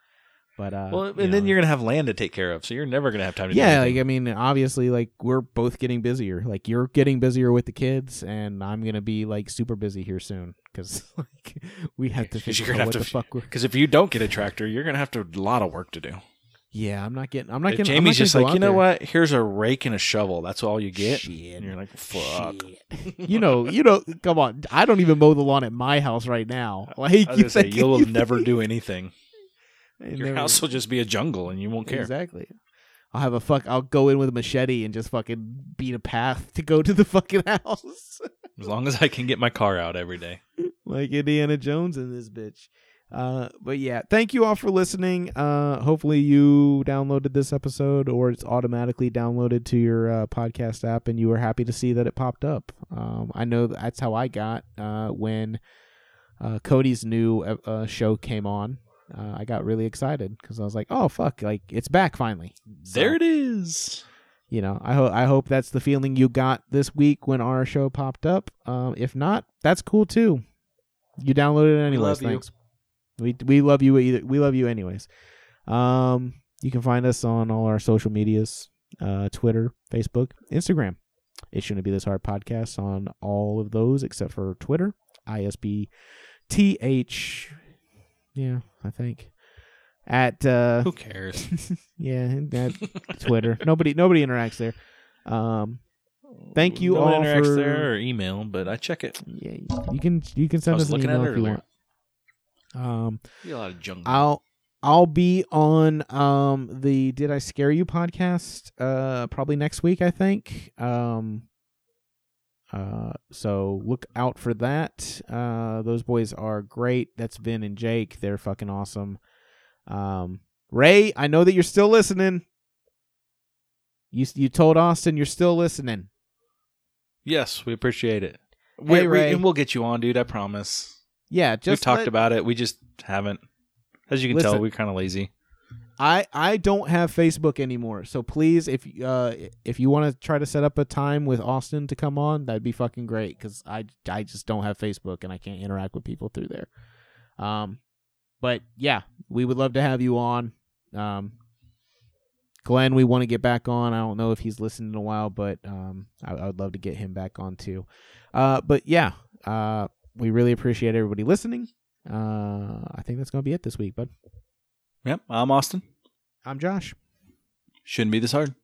But uh, Well, and you then know, you're gonna have land to take care of, so you're never gonna have time to. do yeah, like I mean, obviously, like we're both getting busier. Like you're getting busier with the kids, and I'm gonna be like super busy here soon because <laughs> like we have to <laughs> figure out what to the fuck. Because if you don't get a tractor, you're gonna have to a lot of work to do. Yeah, I'm not getting. I'm not If getting. Jamie's just like, you know what? what? Here's a rake and a shovel. That's all you get. Shit. And you're like, fuck. <laughs> you know, you know, come on. I don't even mow the lawn at my house right now. Like I you say, you'll you never do anything. Your never- house will just be a jungle, and you won't care. Exactly. I'll have a fuck. I'll go in with a machete and just fucking beat a path to go to the <laughs> fucking house, As long as I can get my car out every day. <laughs> like Indiana Jones in this bitch. Uh, but yeah, thank you all for listening. Uh, hopefully you downloaded this episode or it's automatically downloaded to your uh, podcast app, and you were happy to see that it popped up. Um, I know that's how I got uh, when uh, Cody's new uh, show came on. Uh, I got really excited because I was like, "Oh fuck! Like it's back finally." So, There it is. You know, I hope I hope that's the feeling you got this week when our show popped up. Um, if not, that's cool too. You downloaded it anyways. you. Thanks. We we love you either. We love you anyways. Um, you can find us on all our social medias: uh, Twitter, Facebook, Instagram. It shouldn't be this hard podcast on all of those except for Twitter. ISB TH. Yeah, I think. At uh Who cares? <laughs> yeah, at Twitter. nobody nobody interacts there. Um Thank you no one all interacts for- there or email, but I check it. yeah, you can you can I send was us an looking at email it if you earlier. want. Um See a lot of junk. I'll I'll be on um the Did I Scare You podcast uh probably next week I think. Um uh so look out for that. Uh those boys are great. That's Vin and Jake. They're fucking awesome. Um Ray, I know that you're still listening. You you told Austin you're still listening. yes, we appreciate it. Hey, We, we- Ray. and we'll get you on, dude. I promise. Yeah, just We've talked let- about it. We just haven't. As you can Listen. tell, we're kind of lazy. I I don't have Facebook anymore. So please, if uh if you want to try to set up a time with Austin to come on, that'd be fucking great. Because I I just don't have Facebook and I can't interact with people through there. Um, but yeah, we would love to have you on. Um, Glenn, we want to get back on. I don't know if he's listened in a while, but um, I, I would love to get him back on too. Uh, but yeah, uh, we really appreciate everybody listening. Uh, I think that's gonna be it this week, bud. Yep, I'm Austin. I'm Josh. Shouldn't be this hard.